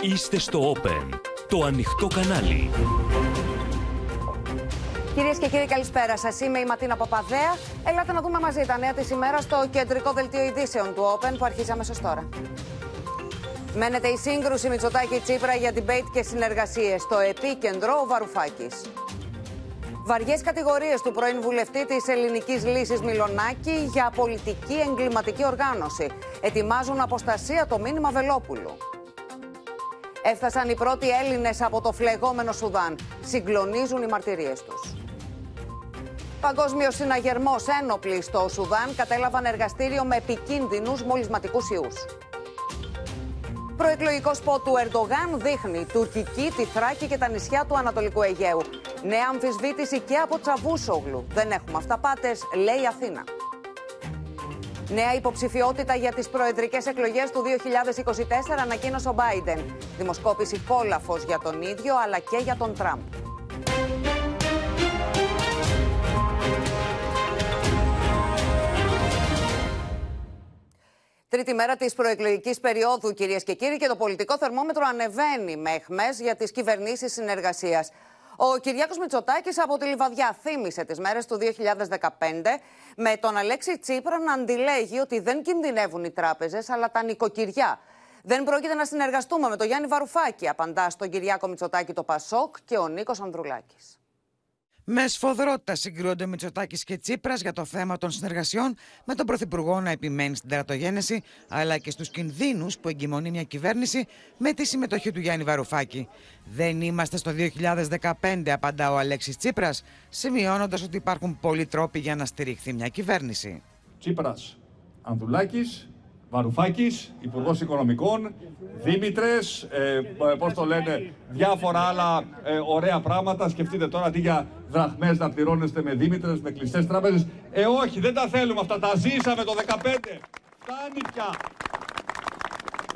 Είστε στο Open, το ανοιχτό κανάλι. Κυρίες και κύριοι, καλησπέρα σας. Είμαι η Ματίνα Παπαδέα. Ελάτε να δούμε μαζί τα νέα της ημέρας στο κεντρικό δελτίο ειδήσεων του Open που αρχίζει αμέσως τώρα. Μένεται η σύγκρουση Μητσοτάκη Τσίπρα για debate και συνεργασίες. Στο επίκεντρο ο Βαρουφάκης. Βαριές κατηγορίες του πρώην βουλευτή της Ελληνικής Λύσης Μιλονάκη για πολιτική εγκληματική οργάνωση. Ετοιμάζουν αποστασία το μήνυμα Βελόπουλου. Έφτασαν οι πρώτοι Έλληνες από το φλεγόμενο Σουδάν. Συγκλονίζουν οι μαρτυρίες τους. Παγκόσμιος συναγερμός ένοπλοι στο Σουδάν κατέλαβαν εργαστήριο με επικίνδυνους μολυσματικούς ιούς. Προεκλογικό σποτ του Ερντογάν δείχνει τουρκική, τη Θράκη και τα νησιά του Ανατολικού Αιγαίου. Νέα αμφισβήτηση και από Τσαβούσογλου. Δεν έχουμε αυταπάτες, λέει η Αθήνα. Νέα υποψηφιότητα για τις προεδρικές εκλογές του 2024 ανακοίνωσε ο Biden. Δημοσκόπηση κόλαφος για τον ίδιο αλλά και για τον Τραμπ. Τρίτη μέρα της προεκλογικής περίοδου, κυρίες και κύριοι, και το πολιτικό θερμόμετρο ανεβαίνει με εχμέ για τις κυβερνήσεις συνεργασίας. Ο Κυριάκος Μητσοτάκης από τη Λιβαδιά θύμισε τις μέρες του 2015 με τον Αλέξη Τσίπρα να αντιλέγει ότι δεν κινδυνεύουν οι τράπεζες αλλά τα νοικοκυριά. Δεν πρόκειται να συνεργαστούμε με τον Γιάννη Βαρουφάκη, απαντά στον Κυριάκο Μητσοτάκη το Πασόκ και ο Νίκος Ανδρουλάκης. Με σφοδρότητα συγκρούονται Μητσοτάκης και Τσίπρας για το θέμα των συνεργασιών, με τον Πρωθυπουργό να επιμένει στην τερατογένεση, αλλά και στους κινδύνους που εγκυμονεί μια κυβέρνηση με τη συμμετοχή του Γιάννη Βαρουφάκη. Δεν είμαστε στο 2015, απαντά ο Αλέξης Τσίπρας, σημειώνοντας ότι υπάρχουν πολλοί τρόποι για να στηριχθεί μια κυβέρνηση. Τσίπρας, Ανδουλάκη, Βαρουφάκης, Υπουργός Οικονομικών, Δήμητρες, ε, πώς το λένε, διάφορα άλλα ε, ωραία πράγματα. Σκεφτείτε τώρα αντί για δραχμές να πληρώνεστε με Δήμητρες, με κλειστές τράπεζες. Ε, όχι, δεν τα θέλουμε αυτά. Τα ζήσαμε το 2015. Φτάνει πια.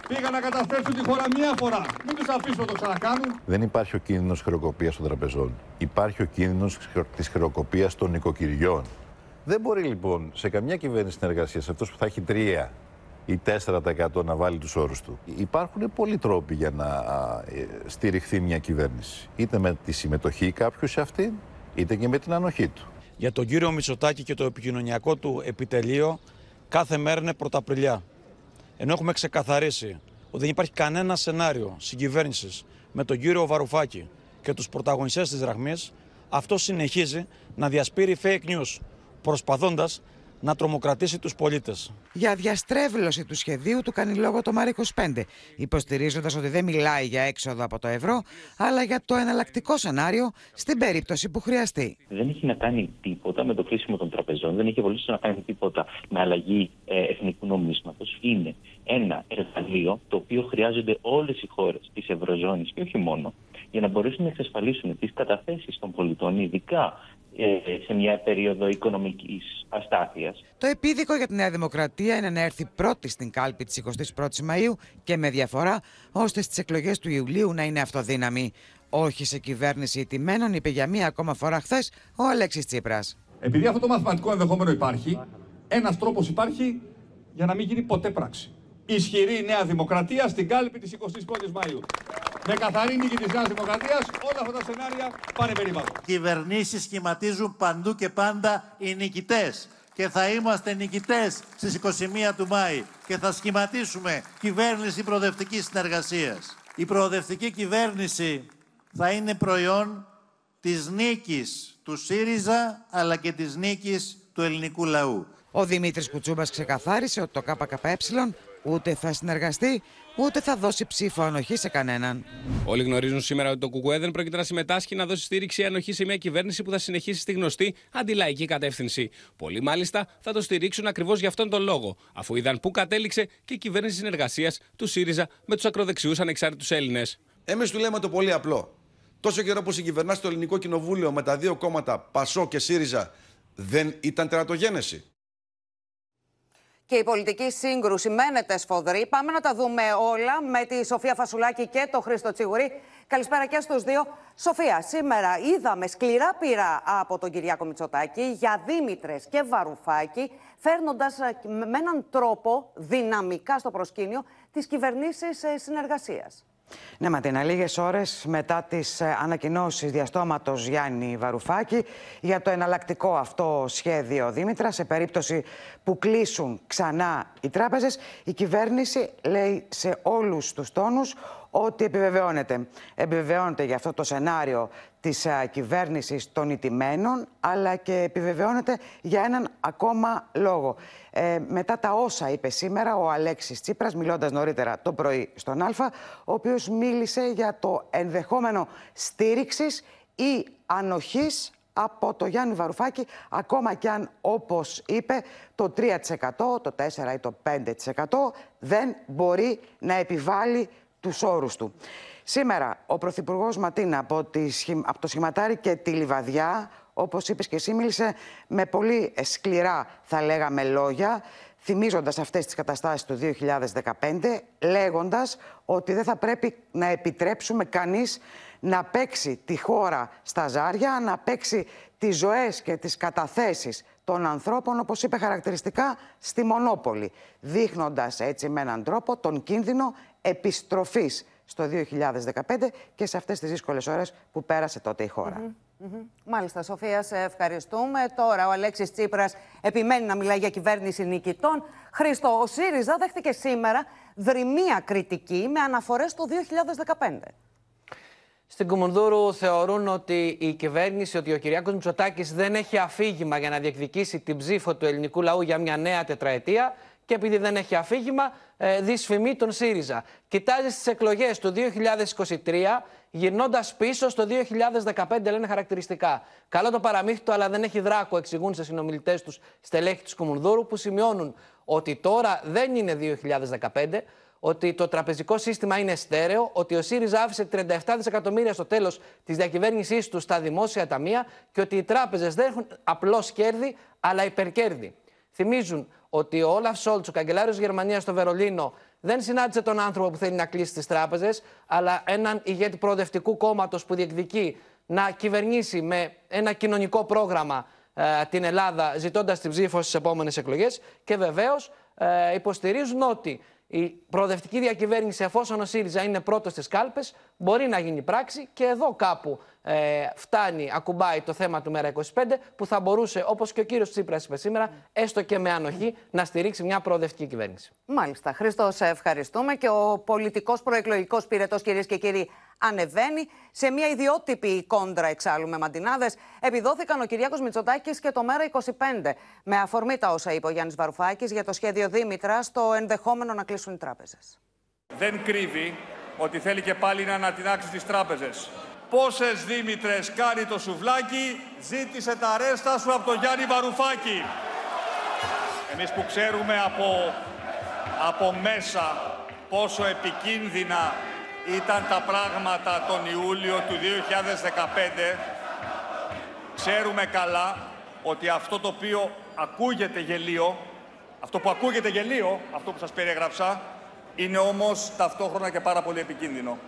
Πήγα να καταστρέψουν τη χώρα μία φορά. Μην τους αφήσουμε να το ξανακάνουν. Δεν υπάρχει ο κίνδυνος χρεοκοπίας των τραπεζών. Υπάρχει ο κίνδυνος της χρεοκοπίας των νοικοκυριών. Δεν μπορεί λοιπόν σε καμιά κυβέρνηση συνεργασίας αυτός που θα έχει τρία ή 4% να βάλει τους όρους του. Υπάρχουν πολλοί τρόποι για να ε, στηριχθεί μια κυβέρνηση. Είτε με τη συμμετοχή κάποιου σε αυτήν, είτε και με την ανοχή του. Για τον κύριο Μητσοτάκη και το επικοινωνιακό του επιτελείο, κάθε μέρα είναι πρωταπριλιά. Ενώ έχουμε ξεκαθαρίσει ότι δεν υπάρχει κανένα σενάριο συγκυβέρνησης με τον κύριο Βαρουφάκη και τους πρωταγωνιστές της Ραχμής, αυτό συνεχίζει να διασπείρει fake news, προσπαθώντας να τρομοκρατήσει τους πολίτες. Για διαστρέβλωση του σχεδίου του κάνει λόγο το ΜΑΡ 25, υποστηρίζοντας ότι δεν μιλάει για έξοδο από το ευρώ, αλλά για το εναλλακτικό σενάριο στην περίπτωση που χρειαστεί. Δεν έχει να κάνει τίποτα με το κλείσιμο των τραπεζών, δεν έχει βοηθήσει να κάνει τίποτα με αλλαγή ε, εθνικού νομίσματος. Είναι ένα εργαλείο το οποίο χρειάζονται όλες οι χώρες της Ευρωζώνης και όχι μόνο, για να μπορέσουν να εξασφαλίσουν τις καταθέσεις των πολιτών, ειδικά ε, σε μια περίοδο οικονομικής αστάθειας. Το επίδικο για τη Νέα Δημοκρατία είναι να έρθει πρώτη στην κάλπη της 21ης Μαΐου και με διαφορά ώστε στις εκλογές του Ιουλίου να είναι αυτοδύναμη. Όχι σε κυβέρνηση ηττημένων, είπε για μία ακόμα φορά χθες ο Αλέξης Τσίπρας. Επειδή αυτό το μαθηματικό ενδεχόμενο υπάρχει, ένας τρόπος υπάρχει για να μην γίνει ποτέ πράξη. Ισχυρή Νέα Δημοκρατία στην κάλπη της 21ης Μαΐου με καθαρή νίκη της Νέας Δημοκρατίας, όλα αυτά τα σενάρια πάνε περίπατο. Κυβερνήσεις σχηματίζουν παντού και πάντα οι νικητές. Και θα είμαστε νικητές στις 21 του Μάη και θα σχηματίσουμε κυβέρνηση προοδευτικής συνεργασίας. Η προοδευτική κυβέρνηση θα είναι προϊόν της νίκης του ΣΥΡΙΖΑ αλλά και της νίκης του ελληνικού λαού. Ο Δημήτρης Κουτσούμπας ξεκαθάρισε ότι το ΚΚΕ ούτε θα συνεργαστεί, ούτε θα δώσει ψήφο ανοχή σε κανέναν. Όλοι γνωρίζουν σήμερα ότι το ΚΚΕ δεν πρόκειται να συμμετάσχει να δώσει στήριξη ανοχή σε μια κυβέρνηση που θα συνεχίσει στη γνωστή αντιλαϊκή κατεύθυνση. Πολλοί μάλιστα θα το στηρίξουν ακριβώς για αυτόν τον λόγο, αφού είδαν πού κατέληξε και η κυβέρνηση συνεργασίας του ΣΥΡΙΖΑ με τους ακροδεξιούς ανεξάρτητους Έλληνες. Εμείς του λέμε το πολύ απλό. Τόσο καιρό που συγκυβερνά το ελληνικό κοινοβούλιο με τα δύο κόμματα Πασό και ΣΥΡΙΖΑ, δεν ήταν τερατογένεση και η πολιτική σύγκρουση μένεται σφοδρή. Πάμε να τα δούμε όλα με τη Σοφία Φασουλάκη και το Χρήστο Τσιγουρή. Καλησπέρα και στους δύο. Σοφία, σήμερα είδαμε σκληρά πειρά από τον Κυριάκο Μητσοτάκη για Δήμητρες και Βαρουφάκη, φέρνοντας ε, με έναν τρόπο δυναμικά στο προσκήνιο τις κυβερνήσεις ε, συνεργασίας. Ναι, Ματίνα, λίγε ώρες μετά τις ε, ανακοινώσεις διαστόματος Γιάννη Βαρουφάκη για το εναλλακτικό αυτό σχέδιο Δήμητρα, σε περίπτωση που κλείσουν ξανά οι τράπεζες, η κυβέρνηση λέει σε όλους τους τόνους ότι επιβεβαιώνεται. Επιβεβαιώνεται για αυτό το σενάριο της α, κυβέρνησης των ηττημένων, αλλά και επιβεβαιώνεται για έναν ακόμα λόγο. Ε, μετά τα όσα είπε σήμερα ο Αλέξης Τσίπρας, μιλώντας νωρίτερα το πρωί στον Α, ο οποίος μίλησε για το ενδεχόμενο στήριξης ή ανοχής από το Γιάννη Βαρουφάκη, ακόμα κι αν, όπως είπε, το 3%, το 4% ή το 5% δεν μπορεί να επιβάλλει τους όρους του. Σήμερα ο Πρωθυπουργός Ματίνα από, από το Σχηματάρι και τη Λιβαδιά, όπως είπες και εσύ, μίλησε με πολύ σκληρά, θα λέγαμε, λόγια, θυμίζοντας αυτές τις καταστάσεις του 2015, λέγοντας ότι δεν θα πρέπει να επιτρέψουμε κανείς να παίξει τη χώρα στα ζάρια, να παίξει τις ζωές και τις καταθέσεις των ανθρώπων, όπως είπε χαρακτηριστικά, στη Μονόπολη, δείχνοντας έτσι με έναν τρόπο τον κίνδυνο επιστροφής στο 2015 και σε αυτές τις δύσκολες ώρες που πέρασε τότε η χώρα. Μάλιστα, Σοφία, σε ευχαριστούμε. Τώρα ο Αλέξης Τσίπρας επιμένει να μιλάει για κυβέρνηση νικητών. Χρήστο, ο ΣΥΡΙΖΑ δέχτηκε σήμερα δρυμία κριτική με αναφορές του 2015. Στην Κουμουνδούρου θεωρούν ότι η κυβέρνηση, ότι ο Κυριάκος Μητσοτάκης δεν έχει αφήγημα για να διεκδικήσει την ψήφο του ελληνικού λαού για μια νέα τετραετία και επειδή δεν έχει αφήγημα, ε, δυσφημεί τον ΣΥΡΙΖΑ. Κοιτάζει στις εκλογές του 2023, γυρνώντας πίσω στο 2015, λένε χαρακτηριστικά. Καλό το παραμύθι του, αλλά δεν έχει δράκο, εξηγούν σε συνομιλητές τους στελέχη της Κουμουνδούρου, που σημειώνουν ότι τώρα δεν είναι 2015, ότι το τραπεζικό σύστημα είναι στέρεο, ότι ο ΣΥΡΙΖΑ άφησε 37 δισεκατομμύρια στο τέλος της διακυβέρνησής του στα δημόσια ταμεία και ότι οι τράπεζες δεν έχουν απλώς κέρδη, αλλά υπερκέρδη. Θυμίζουν ότι ο Όλαφ Σόλτς, ο καγκελάριος Γερμανίας στο Βερολίνο, δεν συνάντησε τον άνθρωπο που θέλει να κλείσει τις τράπεζες, αλλά έναν ηγέτη προοδευτικού κόμματος που διεκδικεί να κυβερνήσει με ένα κοινωνικό πρόγραμμα ε, την Ελλάδα, ζητώντας την ψήφο στις επόμενες εκλογές. Και βεβαίως ε, υποστηρίζουν ότι η προοδευτική διακυβέρνηση, εφόσον ο ΣΥΡΙΖΑ είναι πρώτος στις κάλπες, μπορεί να γίνει πράξη και εδώ κάπου ε, φτάνει, ακουμπάει το θέμα του ΜΕΡΑ 25, που θα μπορούσε, όπως και ο κύριος Τσίπρας είπε σήμερα, έστω και με ανοχή, να στηρίξει μια προοδευτική κυβέρνηση. Μάλιστα. Χρήστο, σε ευχαριστούμε. Και ο πολιτικός προεκλογικός πυρετός, κυρίες και κύριοι, ανεβαίνει σε μια ιδιότυπη κόντρα εξάλλου με μαντινάδες. Επιδόθηκαν ο Κυριάκος Μητσοτάκης και το ΜΕΡΑ 25. Με αφορμή τα όσα είπε ο Γιάννης Βαρουφάκης για το σχέδιο Δήμητρα στο ενδεχόμενο να κλείσουν οι τράπεζες. Δεν κρύβει ότι θέλει και πάλι να ανατινάξει τις τράπεζες πόσες Δήμητρες κάνει το σουβλάκι, ζήτησε τα ρέστα σου από τον Γιάννη Βαρουφάκη. Εμείς που ξέρουμε από, από μέσα πόσο επικίνδυνα ήταν τα πράγματα τον Ιούλιο του 2015, ξέρουμε καλά ότι αυτό το οποίο ακούγεται γελίο, αυτό που ακούγεται γελίο, αυτό που σας περιέγραψα, είναι όμως ταυτόχρονα και πάρα πολύ επικίνδυνο.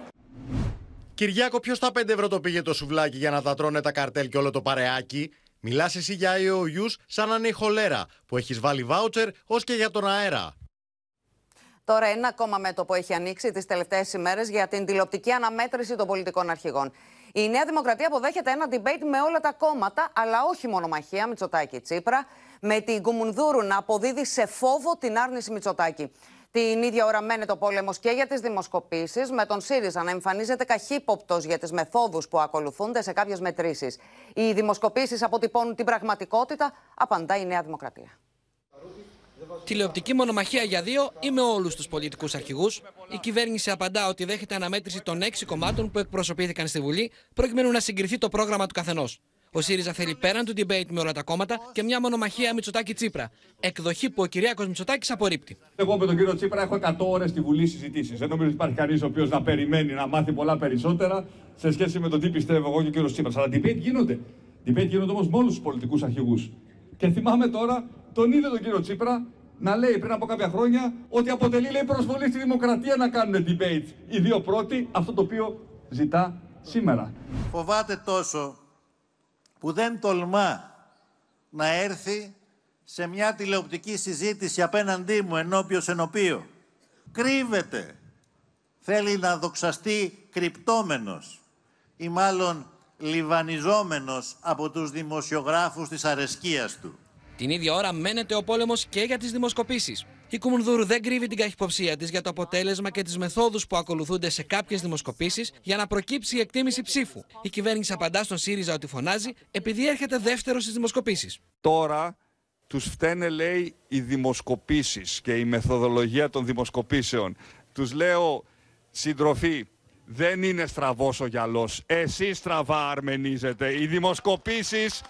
Κυριάκο, ποιος τα 5 ευρώ το πήγε το σουβλάκι για να τα τρώνε τα καρτέλ και όλο το παρεάκι; Μιλάς εσύ για IOUs σαν να είναι η χολέρα, που έχεις βάλει βάουτσερ ως και για τον αέρα. Τώρα, ένα ακόμα μέτωπο έχει ανοίξει τις τελευταίες ημέρες για την τηλεοπτική αναμέτρηση των πολιτικών αρχηγών. Η Νέα Δημοκρατία αποδέχεται ένα debate με όλα τα κόμματα, αλλά όχι μονομαχία Μητσοτάκη Τσίπρα, με την Κουμουνδούρου να αποδίδει σε φόβο την άρνηση Μητσοτάκη. Την ίδια ώρα μένεται ο πόλεμος και για τις δημοσκοπήσεις, με τον ΣΥΡΙΖΑ να εμφανίζεται καχύποπτος για τις μεθόδους που ακολουθούνται σε κάποιες μετρήσεις. Οι δημοσκοπήσεις αποτυπώνουν την πραγματικότητα, απαντά η Νέα Δημοκρατία. Τηλεοπτική μονομαχία για δύο ή με όλους τους πολιτικούς αρχηγούς. Η κυβέρνηση απαντά ότι δέχεται αναμέτρηση των έξι κομμάτων που εκπροσωπήθηκαν στη Βουλή, προκειμένου να συγκριθεί το πρόγραμμα του καθενός. Ο ΣΥΡΙΖΑ θέλει πέραν του debate με όλα τα κόμματα και μια μονομαχία Μητσοτάκη-Τσίπρα. Εκδοχή που ο Κυριάκος Μητσοτάκης απορρίπτει. Εγώ με τον κύριο Τσίπρα έχω 100 ώρες στη Βουλή συζητήσεις. Δεν νομίζω ότι υπάρχει κανείς ο οποίος να περιμένει να μάθει πολλά περισσότερα σε σχέση με το τι πιστεύω εγώ και ο κύριος Τσίπρας. Αλλά debate γίνονται. Debate γίνονται όμως με όλους τους πολιτικούς αρχηγούς. Και θυμάμαι τώρα τον ίδιο τον κύριο Τσίπρα να λέει πριν από κάποια χρόνια ότι αποτελεί λέει, προσβολή στη δημοκρατία να κάνουν debate. Οι δύο πρώτοι, αυτό το οποίο ζητά σήμερα. Φοβάται τόσο που δεν τολμά να έρθει σε μια τηλεοπτική συζήτηση απέναντί μου ενώπιος ενωπίο. κρύβεται. Θέλει να δοξαστεί κρυπτόμενος ή μάλλον λιβανιζόμενος από τους δημοσιογράφους της αρεσκίας του. Την ίδια ώρα μένεται ο πόλεμος και για τις δημοσκοπήσεις. Η Κουμουνδούρου δεν κρύβει την καχυποψία της για το αποτέλεσμα και τις μεθόδους που ακολουθούνται σε κάποιες δημοσκοπήσεις για να προκύψει η εκτίμηση ψήφου. Η κυβέρνηση απαντά στον ΣΥΡΙΖΑ ότι φωνάζει επειδή έρχεται δεύτερο στις δημοσκοπήσεις. Τώρα τους φταίνε λέει οι δημοσκοπήσεις και η μεθοδολογία των δημοσκοπήσεων. Τους λέω συντροφή, δεν είναι στραβός ο γυαλός. Εσείς στραβά αρμενίζετε. Οι δημοσκοπήσεις,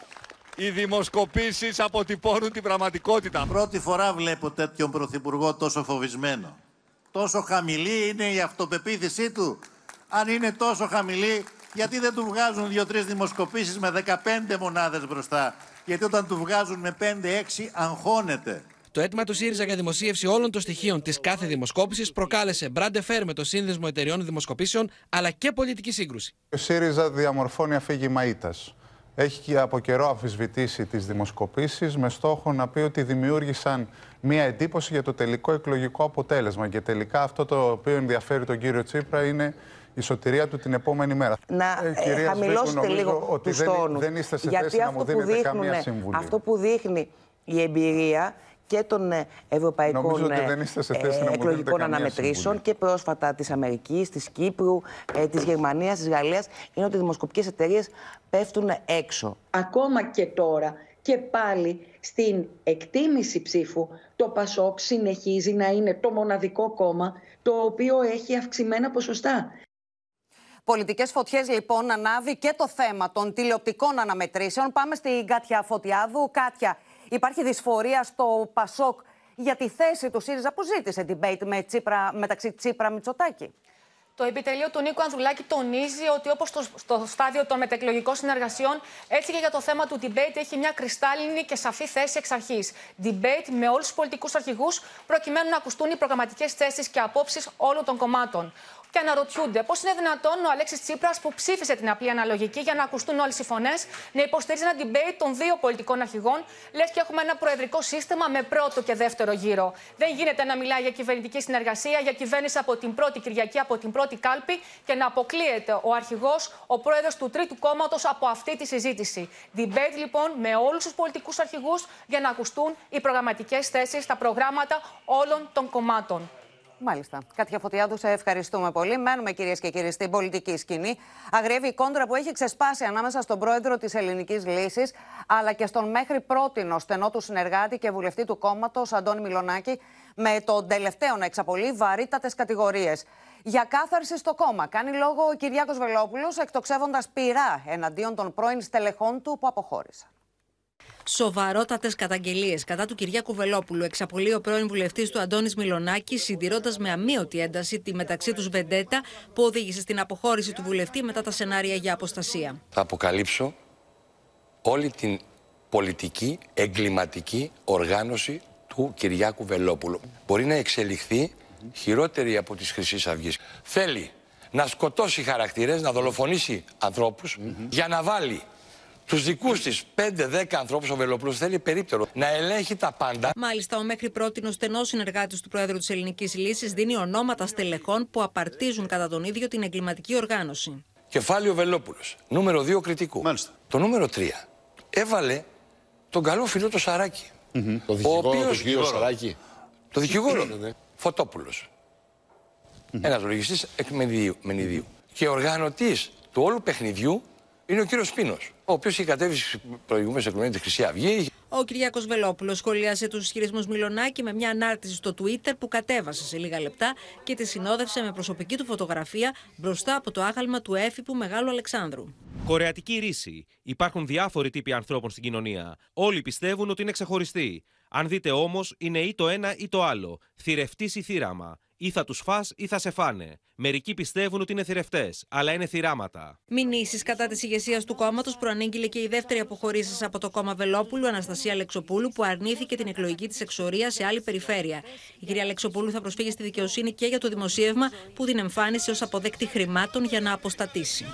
οι δημοσκοπήσεις αποτυπώνουν την πραγματικότητα. Πρώτη φορά βλέπω τέτοιον πρωθυπουργό τόσο φοβισμένο. Τόσο χαμηλή είναι η αυτοπεποίθησή του. Αν είναι τόσο χαμηλή, γιατί δεν του βγάζουν δύο-τρεις δημοσκοπήσεις με 15 μονάδες μπροστά; Γιατί όταν του βγάζουν με 5-6 αγχώνεται. Το αίτημα του ΣΥΡΙΖΑ για δημοσίευση όλων των στοιχείων της κάθε δημοσκόπησης προκάλεσε μπράντε φέρ με το Σύνδεσμο Εταιριών Δημοσκοπήσεων αλλά και πολιτική σύγκρουση. Ο ΣΥΡΙΖΑ διαμορφώνει αφήγημα ήττας. Έχει και από καιρό αμφισβητήσει τις δημοσκοπήσεις με στόχο να πει ότι δημιούργησαν μία εντύπωση για το τελικό εκλογικό αποτέλεσμα. Και τελικά αυτό το οποίο ενδιαφέρει τον κύριο Τσίπρα είναι η σωτηρία του την επόμενη μέρα. Να Ε, κυρία ε, χαμηλώσετε Σβίκου, νομίζω λίγο ότι τους δεν, τόνους. δεν είστε σε Γιατί θέση να αυτό μου που δίνετε δείχνουν- καμία συμβουλή. Αυτό που δείχνει η εμπειρία και των ε, ευρωπαϊκών Νομίζω ότι ε, δεν είστε σε θέση να μου δίνετε εκλογικών καμία αναμετρήσεων συμβουλή. και πρόσφατα της Αμερικής, της Κύπρου, ε, της Γερμανίας, της Γαλλίας είναι ότι οι δημοσκοπικές εταιρείες πέφτουν έξω. ακόμα και τώρα και πάλι στην εκτίμηση ψήφου το ΠΑΣΟΚ συνεχίζει να είναι το μοναδικό κόμμα το οποίο έχει αυξημένα ποσοστά. Πολιτικές φωτιές λοιπόν ανάβει και το θέμα των τηλεοπτικών αναμετρήσεων. Πάμε στην Κάτια Φωτιάδου. Κάτια, υπάρχει δυσφορία στο Πασόκ για τη θέση του ΣΥΡΙΖΑ που ζήτησε debate με Τσίπρα, μεταξύ Τσίπρα Μητσοτάκη; Το επιτελείο του Νίκου Ανδρουλάκη τονίζει ότι όπως στο, στο στάδιο των μετεκλογικών συνεργασιών, έτσι και για το θέμα του debate έχει μια κρυστάλλινη και σαφή θέση εξ αρχής. Debate με όλους τους πολιτικούς αρχηγούς, προκειμένου να ακουστούν οι προγραμματικές θέσεις και απόψεις όλων των κομμάτων. Και αναρωτιούνται πώς είναι δυνατόν ο Αλέξης Τσίπρας, που ψήφισε την απλή αναλογική για να ακουστούν όλες οι φωνές, να υποστηρίζει ένα debate των δύο πολιτικών αρχηγών, λες και έχουμε ένα προεδρικό σύστημα με πρώτο και δεύτερο γύρο. Δεν γίνεται να μιλάει για κυβερνητική συνεργασία, για κυβέρνηση από την πρώτη Κυριακή, από την πρώτη κάλπη και να αποκλείεται ο αρχηγός, ο πρόεδρος του τρίτου κόμματος από αυτή τη συζήτηση. Debate λοιπόν με όλους τους πολιτικούς αρχηγούς για να ακουστούν οι προγραμματικές θέσεις στα προγράμματα όλων των κομμάτων. Μάλιστα. Κάτια Φωτιάδου, σε ευχαριστούμε πολύ. Μένουμε κυρίες και κύριοι στην πολιτική σκηνή. Αγριεύει η κόντρα που έχει ξεσπάσει ανάμεσα στον πρόεδρο της Ελληνικής Λύσης αλλά και στον μέχρι πρότινο στενό του συνεργάτη και βουλευτή του κόμματος Αντώνη Μιλονάκη, με τον τελευταίο να εξαπολύει βαρύτατες κατηγορίες. Για κάθαρση στο κόμμα κάνει λόγο ο Κυριάκος Βελόπουλος εκτοξεύοντας πειρά εναντίον των πρώην στελεχών του που αποχώρησαν. Σοβαρότατες καταγγελίες κατά του Κυριάκου Βελόπουλου εξαπολύει ο πρώην βουλευτής του Αντώνης Μιλονάκη, συντηρώντας με αμύωτη ένταση τη μεταξύ τους βεντέτα που οδήγησε στην αποχώρηση του βουλευτή μετά τα σενάρια για αποστασία. θα αποκαλύψω όλη την πολιτική εγκληματική οργάνωση του Κυριάκου Βελόπουλου. Μπορεί να εξελιχθεί χειρότερη από τις Χρυσής Αυγής. Θέλει να σκοτώσει χαρακτήρες, να δολοφονήσει ανθρώπους για να βάλει τους δικούς της 5-10 ανθρώπους ο Βελόπουλος θέλει περίπτερο να ελέγχει τα πάντα. Μάλιστα, ο μέχρι πρώτη στενός συνεργάτης του Πρόεδρου της Ελληνικής Λύσης δίνει ονόματα στελεχών που απαρτίζουν κατά τον ίδιο την εγκληματική οργάνωση. Κεφάλαιο Βελόπουλος, νούμερο 2 κριτικού. Το νούμερο 3 έβαλε τον καλό φίλο του Σαράκη. Το δικηγόρο, οποίος- τον κύριο Σαράκη. Το δικηγόρο. Ναι, ναι. Φωτόπουλος. Ένας λογιστής εκ Μενιδίου, Μενιδίου. Και οργανωτής του όλου παιχνιδιού είναι ο κύριος Σπίνος, ο οποίος είχε κατέβει στις προηγούμενες εκλογές της Χρυσή Αυγή. Ο Κυριάκος Βελόπουλος σχολίασε τους ισχυρισμούς Μιλονάκη με μια ανάρτηση στο Twitter που κατέβασε σε λίγα λεπτά και τη συνόδευσε με προσωπική του φωτογραφία μπροστά από το άγαλμα του έφυπου Μεγάλου Αλεξάνδρου. Κορεατική ρίση. Υπάρχουν διάφοροι τύποι ανθρώπων στην κοινωνία. Όλοι πιστεύουν ότι είναι ξεχωριστοί. Αν δείτε όμως, είναι ή το ένα ή το άλλο. Θηρευτής ή θύραμα. Ή θα τους φά ή θα σε φάνε. Μερικοί πιστεύουν ότι είναι θηρευτές, αλλά είναι θυράματα. Μηνύσει κατά της ηγεσίας του κόμματος προανήγγειλε και η δεύτερη αποχωρήση από το κόμμα Βελόπουλου, Αναστασία Λεξοπούλου, που αρνήθηκε την εκλογική της εξορία σε άλλη περιφέρεια. Η κυρία Λεξοπούλου θα προσφύγει στη δικαιοσύνη και για το δημοσίευμα που την εμφάνισε ως αποδέκτη χρημάτων για να αποστατήσει.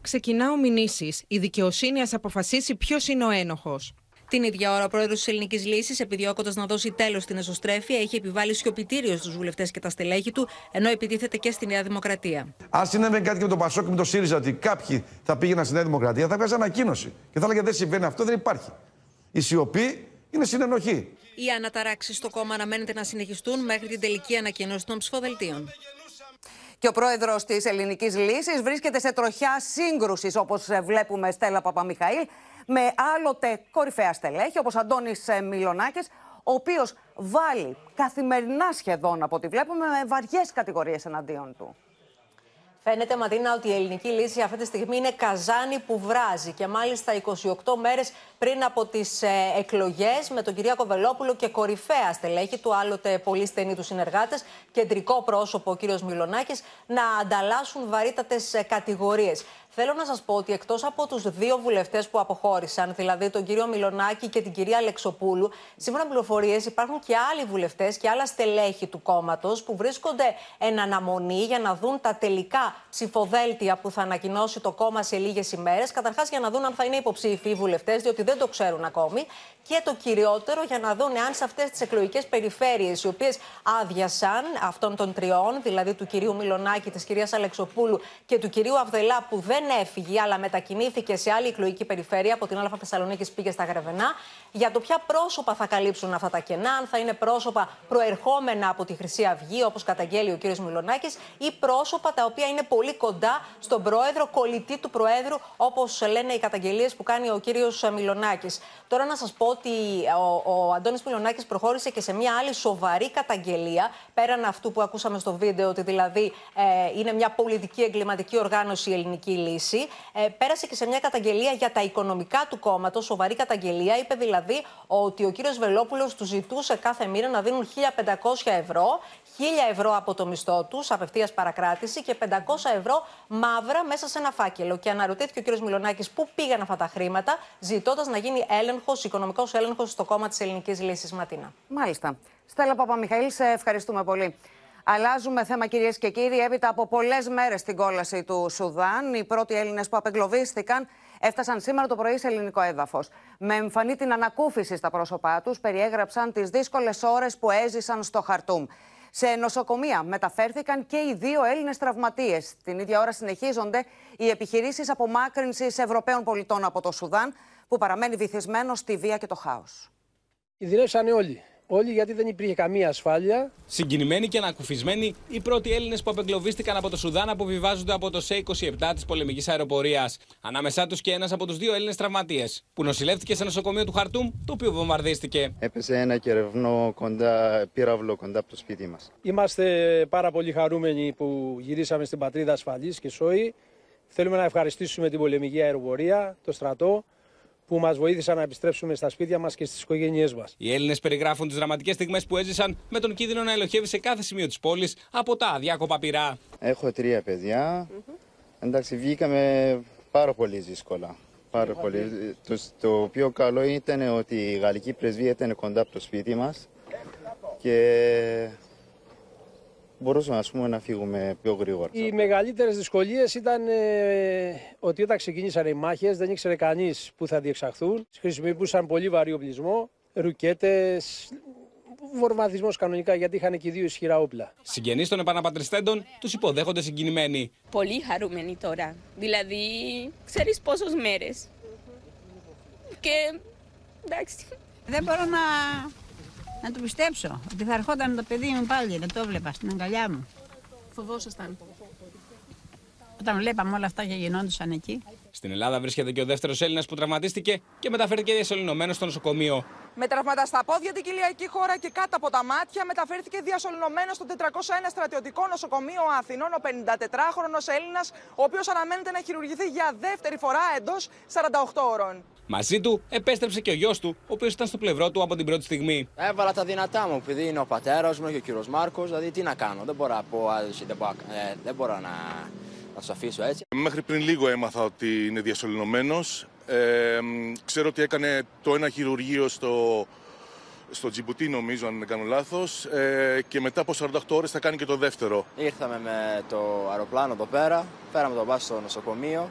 Ξεκινάω μηνύσεις. Η δικαιοσύνη ας αποφασίσει ποιος είναι ο ένοχος. Την ίδια ώρα, ο πρόεδρος της Ελληνικής Λύσης, επιδιώκοντας να δώσει τέλος στην εσωστρέφεια, έχει επιβάλει σιωπητήριο στους βουλευτές και τα στελέχη του, ενώ επιτίθεται και στη Νέα Δημοκρατία. Αν συνέβαινε κάτι και με τον Πασόκ και με τον ΣΥΡΙΖΑ ότι κάποιοι θα πήγαιναν στη Νέα Δημοκρατία, θα βγάζει ανακοίνωση. Και θα έλεγε δεν συμβαίνει αυτό, δεν υπάρχει. Η σιωπή είναι συνενοχή. Οι αναταράξεις στο κόμμα αναμένεται να συνεχιστούν μέχρι την τελική ανακοίνωση των ψηφοδελτίων. Και ο πρόεδρος της Ελληνικής Λύσης βρίσκεται σε τροχιά σύγκρουσης, όπως βλέπουμε Στέλλα Παπαμιχαήλ, με άλλοτε κορυφαία στελέχη, όπως Αντώνης Μιλονάκη, ο οποίος βάλει καθημερινά σχεδόν από ό,τι βλέπουμε με βαριές κατηγορίες εναντίον του. Φαίνεται, Ματίνα, ότι η ελληνική λύση αυτή τη στιγμή είναι καζάνι που βράζει. Και μάλιστα 28 μέρες πριν από τις ε, εκλογές, με τον Κυριάκο Βελόπουλο και κορυφαία στελέχη του, άλλοτε πολύ στενή τους συνεργάτες, κεντρικό πρόσωπο ο κύριος Μιλονάκη, να ανταλλάσσουν βαρύτατες κατηγορίες. Θέλω να σας πω ότι εκτός από τους δύο βουλευτές που αποχώρησαν, δηλαδή τον κύριο Μιλονάκη και την κυρία Αλεξοπούλου, σύμφωνα με πληροφορίες υπάρχουν και άλλοι βουλευτές και άλλα στελέχη του κόμματος που βρίσκονται εν αναμονή για να δουν τα τελικά ψηφοδέλτια που θα ανακοινώσει το κόμμα σε λίγες ημέρες. Καταρχάς για να δουν αν θα είναι υποψήφοι οι βουλευτές, διότι δεν το ξέρουν ακόμη. Και το κυριότερο για να δουν αν σε αυτές τις εκλογικές περιφέρειες, οι οποίες άδειασαν αυτών των τριών, δηλαδή του κυρίου Μιλονάκη, της κυρίας Αλεξοπούλου και του κυρίου Αυδελά, που δεν έφυγε, αλλά μετακινήθηκε σε άλλη εκλογική περιφέρεια, από την Α Θεσσαλονίκης πήγε στα Γρεβενά, για το ποια πρόσωπα θα καλύψουν αυτά τα κενά, αν θα είναι πρόσωπα προερχόμενα από τη Χρυσή Αυγή, όπως καταγγέλει ο κ. Μιλονάκη, ή πρόσωπα τα οποία είναι πολύ κοντά στον πρόεδρο, κολλητή του προέδρου, όπως λένε οι καταγγελίες που κάνει ο κ. Μιλονάκη. Τώρα να σας πω ότι ο, ο Αντώνης Μιλονάκη προχώρησε και σε μια άλλη σοβαρή καταγγελία, πέραν αυτού που ακούσαμε στο βίντεο, ότι δηλαδή ε, είναι μια πολιτική εγκληματική οργάνωση η ελληνική λύση. Ε, πέρασε και σε μια καταγγελία για τα οικονομικά του κόμματος, σοβαρή καταγγελία. Είπε δηλαδή ότι ο κύριος Βελόπουλος του ζητούσε κάθε μήνα να δίνουν 1.500 ευρώ, 1.000 ευρώ από το μισθό τους, απευθείας παρακράτηση και 500 ευρώ μαύρα μέσα σε ένα φάκελο. Και αναρωτήθηκε ο κύριος Μιλονάκη πού πήγαν αυτά τα χρήματα, ζητώντας να γίνει έλεγχος, οικονομικός έλεγχος στο κόμμα της Ελληνικής Λύσης Ματίνα. Μάλιστα. Στέλλα Παπαμιχαήλ, σε ευχαριστούμε πολύ. Αλλάζουμε θέμα, κυρίες και κύριοι. Έπειτα από πολλές μέρες στην κόλαση του Σουδάν, οι πρώτοι Έλληνες που απεγκλωβίστηκαν έφτασαν σήμερα το πρωί σε ελληνικό έδαφος. Με εμφανή την ανακούφιση στα πρόσωπά τους, περιέγραψαν τις δύσκολες ώρες που έζησαν στο Χαρτούμ. Σε νοσοκομεία μεταφέρθηκαν και οι δύο Έλληνες τραυματίες. Την ίδια ώρα συνεχίζονται οι επιχειρήσεις απομάκρυνσης Ευρωπαίων πολιτών από το Σουδάν, που παραμένει βυθισμένο στη βία και το χάος. Ιδρύσανε όλοι. Όλοι γιατί δεν υπήρχε καμία ασφάλεια. Συγκινημένοι και ανακουφισμένοι, οι πρώτοι Έλληνες που απεγκλωβίστηκαν από το Σουδάν αποβιβάζονται από το ΣΕ-27 της πολεμικής αεροπορίας. Ανάμεσά τους και ένας από τους δύο Έλληνες τραυματίες, που νοσηλεύτηκε σε νοσοκομείο του Χαρτούμ, το οποίο βομβαρδίστηκε. Έπεσε ένα κερευνό κοντά, πύραυλο κοντά από το σπίτι μας. Είμαστε πάρα πολύ χαρούμενοι που γυρίσαμε στην πατρίδα ασφαλής και σόη. Θέλουμε να ευχαριστήσουμε την πολεμική αεροπορία, το στρατό, που μας βοήθησαν να επιστρέψουμε στα σπίτια μας και στις οικογένειές μας. Οι Έλληνες περιγράφουν τις δραματικές στιγμές που έζησαν με τον κίνδυνο να ελοχεύει σε κάθε σημείο της πόλης από τα αδιάκοπα πυρά. Έχω τρία παιδιά. Εντάξει, βγήκαμε πάρα πολύ δύσκολα. Πάρα πολύ. Το, το πιο καλό ήταν ότι η γαλλική πρεσβεία ήταν κοντά από το σπίτι μας και μπορούσαμε ας πούμε, να φύγουμε πιο γρήγορα. Οι μεγαλύτερες δυσκολίες ήταν ε, ότι όταν ξεκινήσαν οι μάχες δεν ήξερε κανείς που θα διεξαχθούν. Χρησιμοποιούσαν πολύ βαρύ οπλισμό, ρουκέτες, βορμαθισμός κανονικά γιατί είχαν και δύο ισχυρά όπλα. Συγγενείς των επαναπατριστέντων τους υποδέχονται συγκινημένοι. Πολύ χαρούμενοι τώρα. Δηλαδή, ξέρεις πόσες μέρες. Και εντάξει. Δεν μπορώ να να το πιστέψω. Ότι θα ερχόταν το παιδί μου πάλι, να το βλέπα στην αγκαλιά μου. Φοβόσασταν. Όταν βλέπαμε όλα αυτά και γινόντουσαν εκεί. Στην Ελλάδα βρίσκεται και ο δεύτερος Έλληνας που τραυματίστηκε και μεταφέρθηκε διασωληνωμένο στο νοσοκομείο. Με τραύματα στα πόδια, την κοιλιακή χώρα και κάτω από τα μάτια, μεταφέρθηκε διασωληνωμένο στο 401 στρατιωτικό νοσοκομείο Αθηνών ο 54χρονο Έλληνας, ο οποίος αναμένεται να χειρουργηθεί για δεύτερη φορά εντός 48 ώρων. Μαζί του επέστρεψε και ο γιος του, ο οποίος ήταν στο πλευρό του από την πρώτη στιγμή. Έβαλα τα δυνατά μου, επειδή είναι ο πατέρας μου και ο κύριος Μάρκος. Δηλαδή, τι να κάνω, δεν μπορώ να πω, δεν μπορώ, ε, δεν μπορώ να, να τους αφήσω έτσι. Μέχρι πριν λίγο έμαθα ότι είναι διασωληνωμένος. Ε, ξέρω ότι έκανε το ένα χειρουργείο στο, στο Τζιμπουτί, νομίζω, αν δεν κάνω λάθος. Ε, και μετά από 48 ώρες θα κάνει και το δεύτερο. Ήρθαμε με το αεροπλάνο εδώ πέρα, φέραμε τον μπα στο νοσοκομείο.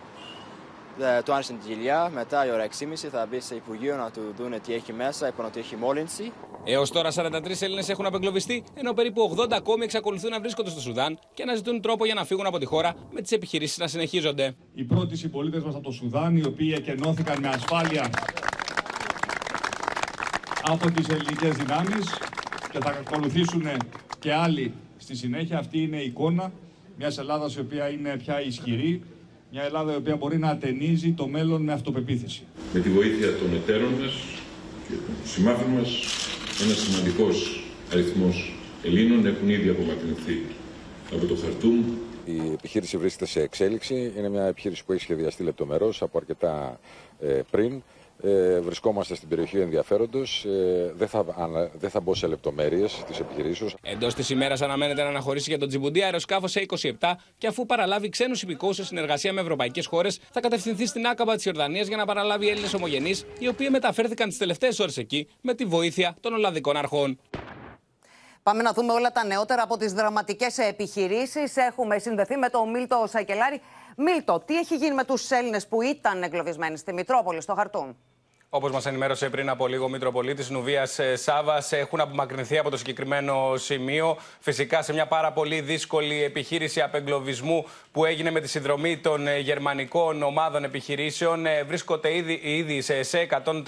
Ε, του άνοιξαν την κοιλιά. Μετά η ώρα 6.30 θα μπει σε Υπουργείο να του δουν τι έχει μέσα. Είπαν ότι έχει μόλυνση. Έως τώρα 43 Έλληνες έχουν απεγκλωβιστεί, ενώ περίπου 80 ακόμη εξακολουθούν να βρίσκονται στο Σουδάν και να ζητούν τρόπο για να φύγουν από τη χώρα με τις επιχειρήσεις να συνεχίζονται. Οι πρώτοι συμπολίτες μας από το Σουδάν, οι οποίοι εκενώθηκαν με ασφάλεια από τις ελληνικές δυνάμεις και θα ακολουθήσουν και άλλοι στη συνέχεια. Αυτή είναι η εικόνα μιας Ελλάδας η οποία είναι πια ισχυρή, μια Ελλάδα η οποία μπορεί να ατενίζει το μέλλον με αυτοπεποίθηση. Με τη βοήθεια των εταίρων μας και των συμμάχων μας, ένα σημαντικός αριθμός Ελλήνων έχουν ήδη απομακρυνθεί από το Χαρτούμ. Η επιχείρηση βρίσκεται σε εξέλιξη. Είναι μια επιχείρηση που έχει σχεδιαστεί λεπτομερώς από αρκετά ε, πριν. Ε, βρισκόμαστε στην περιοχή ενδιαφέροντος. Ε, δεν, θα, δεν θα μπω σε λεπτομέρειες της επιχειρήσεως. Εντός της ημέρας αναμένεται να αναχωρήσει για τον Τζιμπουτί αεροσκάφο σε 27 και αφού παραλάβει ξένους υπηκόους σε συνεργασία με ευρωπαϊκές χώρες, θα κατευθυνθεί στην άκαμπα της Ιορδανίας για να παραλάβει Έλληνες ομογενείς, οι οποίοι μεταφέρθηκαν τις τελευταίες ώρες εκεί με τη βοήθεια των Ολλανδικών αρχών. Πάμε να δούμε όλα τα νεότερα από τις δραματικές επιχειρήσεις. Έχουμε συνδεθεί με τον Μίλτο Σακελάρη. Μίλτο, τι έχει γίνει με τους Έλληνες που ήταν εγκλωβισμένοι στη Μητρόπολη, στο Χαρτούν. Όπως μας ενημέρωσε πριν από λίγο ο Μητροπολίτης Νουβίας ε, Σάβας, έχουν απομακρυνθεί από το συγκεκριμένο σημείο. Φυσικά σε μια πάρα πολύ δύσκολη επιχείρηση απεγκλωβισμού που έγινε με τη συνδρομή των ε, γερμανικών ομάδων επιχειρήσεων. Ε, βρίσκονται ήδη, ήδη σε ΕΣΕ 130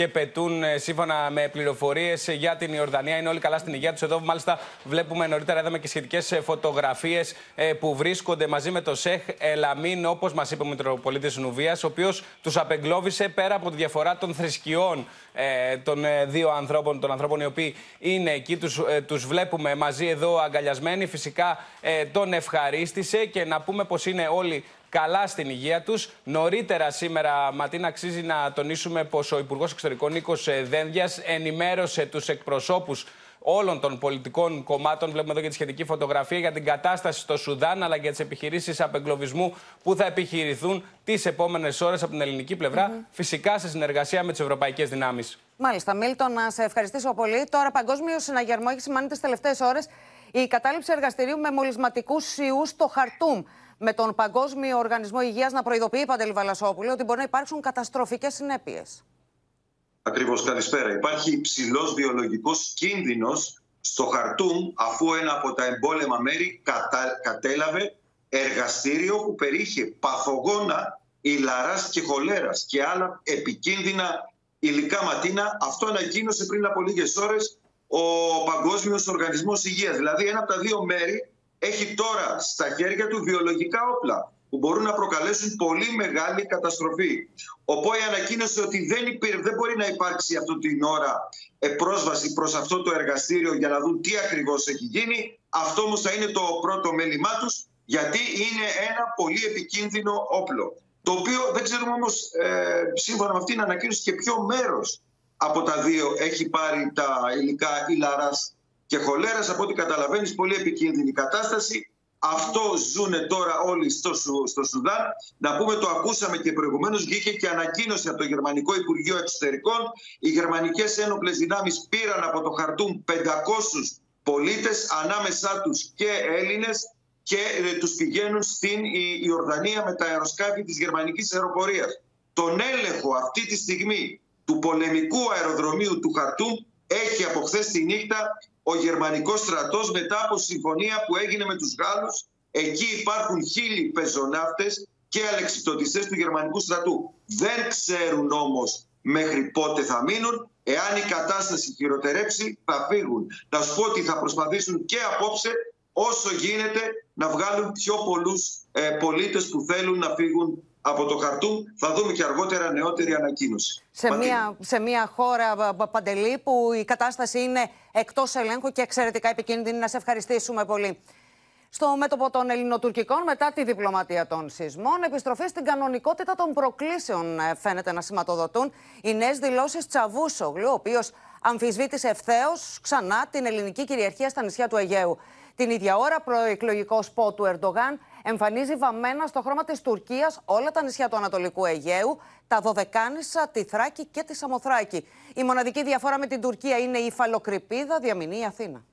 και πετούν ε, σύμφωνα με πληροφορίες για την Ιορδανία. Είναι όλοι καλά στην υγεία τους. Εδώ, μάλιστα, βλέπουμε νωρίτερα, είδαμε και σχετικές φωτογραφίες ε, που βρίσκονται μαζί με το Σεχ Ελαμίν, όπως μας είπε ο Μητροπολίτης Νουβίας, ο οποίος τους απεγκλώβησε πέρα από τη διαφορά των θρησκειών ε, των δύο ανθρώπων, των ανθρώπων οι οποίοι είναι εκεί. Τους, τους βλέπουμε μαζί εδώ αγκαλιασμένοι. Φυσικά τον ευχαρίστησε και να πούμε πως είναι όλοι καλά στην υγεία τους. Νωρίτερα σήμερα, Ματίνα, αξίζει να τονίσουμε πως ο Υπουργός Εξωτερικών Νίκος Δένδιας ενημέρωσε τους εκπροσώπους όλων των πολιτικών κομμάτων. Βλέπουμε εδώ και τη σχετική φωτογραφία για την κατάσταση στο Σουδάν αλλά και τις επιχειρήσεις απεγκλωβισμού που θα επιχειρηθούν τις επόμενες ώρες από την ελληνική πλευρά, φυσικά σε συνεργασία με τις ευρωπαϊκές δυνάμεις. Μάλιστα, Μίλτο, να σε ευχαριστήσω πολύ. Τώρα, παγκόσμιο συναγερμό έχεις σημάνει τις τελευταίες ώρες η κατάληψη εργαστηρίου με μολυσματικούς ιούς στο Χαρτούμ με τον Παγκόσμιο Οργανισμό Υγείας να προειδοποιεί, Παντελή Βαλασόπουλο, ότι μπορεί να υπάρξουν καταστροφικές συνέπειες. Ακριβώς, καλησπέρα. Υπάρχει υψηλός βιολογικός κίνδυνος στο Χαρτούμ, αφού ένα από τα εμπόλεμα μέρη κατέλαβε εργαστήριο που περίχε παθογόνα ηλαράς και χολέρας και άλλα επικίνδυνα υλικά ματίνα. Αυτό ανακοίνωσε πριν από λίγες ώρες ο Παγκόσμιος Οργανισμός Υγείας. Δηλαδή ένα από τα δύο μέρη έχει τώρα στα χέρια του βιολογικά όπλα που μπορούν να προκαλέσουν πολύ μεγάλη καταστροφή. Ο ΠΟΕ ανακοίνωσε ότι δεν, δεν μπορεί να υπάρξει αυτή την ώρα ε, πρόσβαση προς αυτό το εργαστήριο για να δουν τι ακριβώς έχει γίνει. Αυτό όμως θα είναι το πρώτο μέλημά τους γιατί είναι ένα πολύ επικίνδυνο όπλο. Το οποίο δεν ξέρουμε όμως ε, σύμφωνα με αυτήν την ανακοίνωση και ποιο μέρος από τα δύο έχει πάρει τα υλικά ηλαράς και χολέρας από ό,τι καταλαβαίνεις πολύ επικίνδυνη κατάσταση. Αυτό ζουν τώρα όλοι στο, στο Σουδάν. Να πούμε, το ακούσαμε και προηγουμένως, βγήκε και ανακοίνωση από το Γερμανικό Υπουργείο Εξωτερικών. Οι γερμανικές ένοπλες δυνάμεις πήραν από το Χαρτούμ 500 πολίτες, ανάμεσά τους και Έλληνες, και ε, τους πηγαίνουν στην Ιορδανία με τα αεροσκάφη της γερμανικής αεροπορίας. Τον έλεγχο αυτή τη στιγμή του πολεμικού αεροδρομίου του Χαρτούμ έχει από χθες τη νύχτα ο γερμανικός στρατός μετά από συμφωνία που έγινε με τους Γάλλους. Εκεί υπάρχουν χίλιοι πεζοναύτες και αλεξιτοτιστές του γερμανικού στρατού. Δεν ξέρουν όμως μέχρι πότε θα μείνουν. Εάν η κατάσταση χειροτερέψει θα φύγουν. Να σου πω ότι θα προσπαθήσουν και απόψε όσο γίνεται να βγάλουν πιο πολλούς ε, πολίτες που θέλουν να φύγουν από το Χαρτούμ. Θα δούμε και αργότερα νεότερη ανακοίνωση. Σε μια, σε μια χώρα, Παντελή, που η κατάσταση είναι εκτός ελέγχου και εξαιρετικά επικίνδυνη. Να σε ευχαριστήσουμε πολύ. Στο μέτωπο των ελληνοτουρκικών, μετά τη διπλωματία των σεισμών, επιστροφή στην κανονικότητα των προκλήσεων ε, φαίνεται να σηματοδοτούν οι νέες δηλώσεις Τσαβούσογλου, ο οποίος αμφισβήτησε ευθέως ξανά την ελληνική κυριαρχία στα νησιά του Αιγαίου. Την ίδια ώρα, προεκλογικός σπότ του Ερντογάν εμφανίζει βαμμένα στο χρώμα της Τουρκίας όλα τα νησιά του Ανατολικού Αιγαίου, τα Δωδεκάνησα, τη Θράκη και τη Σαμοθράκη. Η μοναδική διαφορά με την Τουρκία είναι η υφαλοκρηπίδα διαμηνή η Αθήνα.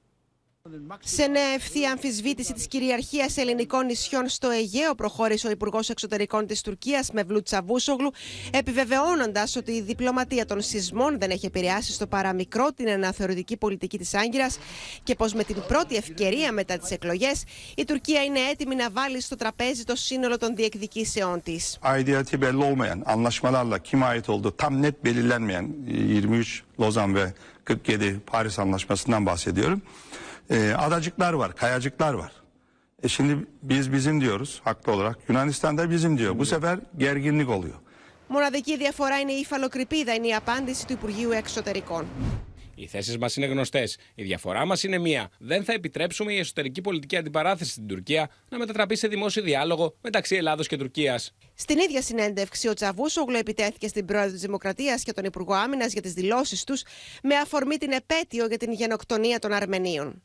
Σε νέα ευθεία αμφισβήτηση της κυριαρχίας ελληνικών νησιών στο Αιγαίο, προχώρησε ο Υπουργός Εξωτερικών της Τουρκίας, Μευλού Τσαβούσογλου, επιβεβαιώνοντας ότι η διπλωματία των σεισμών δεν έχει επηρεάσει στο παραμικρό την αναθεωρητική πολιτική της Άγκυρας και πως με την πρώτη ευκαιρία μετά τις εκλογές η Τουρκία είναι έτοιμη να βάλει στο τραπέζι το σύνολο των διεκδικήσεών της. aidiyeti belli olmayan anlaşmalarla kime ait olduğu tam net belirlenmeyen e, 23 Lozan ve 47 Paris Anlaşması'ndan bahsediyorum. E, adacıklar var, kayacıklar var. E şimdi biz bizim diyoruz haklı olarak. Yunanistan da bizim diyor. Bu sefer gerginlik oluyor. Μοναδική διαφορά είναι η υφαλοκρηπίδα, είναι η απάντηση του Υπουργείου Εξωτερικών. Οι θέσεις μας είναι γνωστές. Η διαφορά μας είναι μία. Δεν θα επιτρέψουμε η εσωτερική πολιτική αντιπαράθεση στην Τουρκία να μετατραπεί σε δημόσιο διάλογο μεταξύ Ελλάδος και Τουρκίας. Στην ίδια συνέντευξη, ο Τσαβούσογλου επιτέθηκε στην πρόεδρο της Δημοκρατίας και τον Υπουργό Άμυνας για τις δηλώσεις τους με αφορμή την επέτειο για την γενοκτονία των Αρμενίων.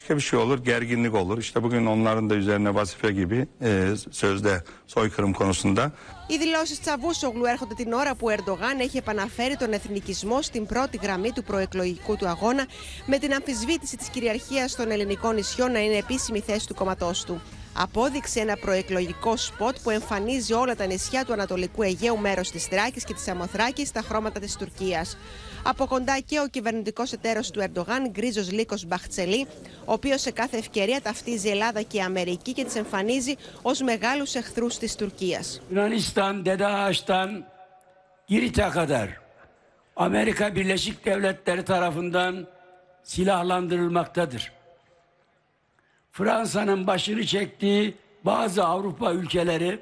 Başka bir şey olur, gerginlik olur. İşte bugün onların da üzerine vazife gibi e, sözde soykırım konusunda Οι δηλώσεις Τσαβούσογλου έρχονται την ώρα που ο Ερντογάν έχει επαναφέρει τον εθνικισμό στην πρώτη γραμμή του προεκλογικού του αγώνα, με την αμφισβήτηση της κυριαρχίας των ελληνικών νησιών να είναι επίσημη θέση του κόμματός του. Απόδειξε ένα προεκλογικό σποτ που εμφανίζει όλα τα νησιά του Ανατολικού Αιγαίου μέρος της Θράκης και της Αμοθράκης στα χρώματα της Τουρκίας. Από κοντά και ο κυβερνητικός εταίρος του Ερντογάν, Γκρίζος Λίκος Μπαχτσελή, ο οποίος σε κάθε ευκαιρία ταυτίζει Ελλάδα και Αμερική και τις εμφανίζει ως μεγάλους εχθρούς της Τουρκίας. Yunanistan, Dede Ağaç'tan Girit'e kadar Amerika Birleşik Devletleri tarafından silahlandırılmaktadır. Fransa'nın başını çektiği bazı Avrupa ülkeleri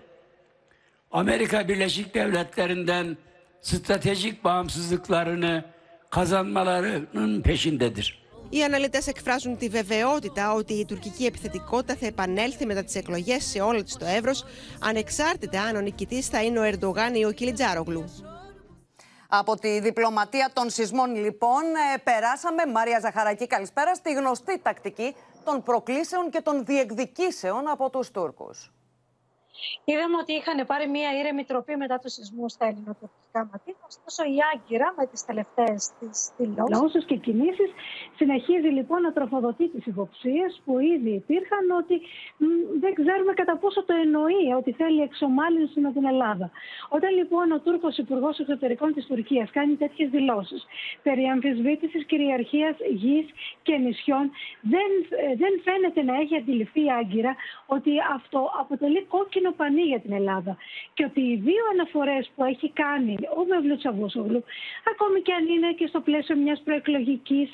Amerika Birleşik Devletleri'nden stratejik bağımsızlıklarını kazanmalarının peşindedir. Οι αναλυτές εκφράζουν τη βεβαιότητα ότι η τουρκική επιθετικότητα θα επανέλθει μετά τις εκλογές σε όλο της το εύρος, ανεξάρτητα αν ο νικητής θα είναι ο Ερντογάν ή ο Κιλιτζάρογλου. Από τη διπλωματία των σεισμών, λοιπόν, ε, περάσαμε, Μαρία Ζαχαρακή, καλησπέρα, στη γνωστή τακτική των προκλήσεων και των διεκδικήσεων από τους Τούρκους. Είδαμε ότι είχαν πάρει μια ήρεμη τροπή μετά τους σεισμούς στα ελληνοτουρκικά ματίνα. Ωστόσο, η Άγκυρα με τις τελευταίες της δηλώσεις και κινήσεις συνεχίζει λοιπόν να τροφοδοτεί τις υποψίες που ήδη υπήρχαν ότι μ, δεν ξέρουμε κατά πόσο το εννοεί ότι θέλει εξομάλυνση με την Ελλάδα. Όταν λοιπόν ο Τούρκος Υπουργός Εξωτερικών της Τουρκίας κάνει τέτοιες δηλώσεις περί αμφισβήτησης κυριαρχίας γης και νησιών, δεν, ε, δεν φαίνεται να έχει αντιληφθεί η Άγκυρα ότι αυτό αποτελεί κόκκινο πανί για την Ελλάδα. Και ότι οι δύο αναφορές που έχει κάνει ο Μευλού Τσαβούσογλου, ακόμη και αν είναι και στο πλαίσιο μιας προεκλογικής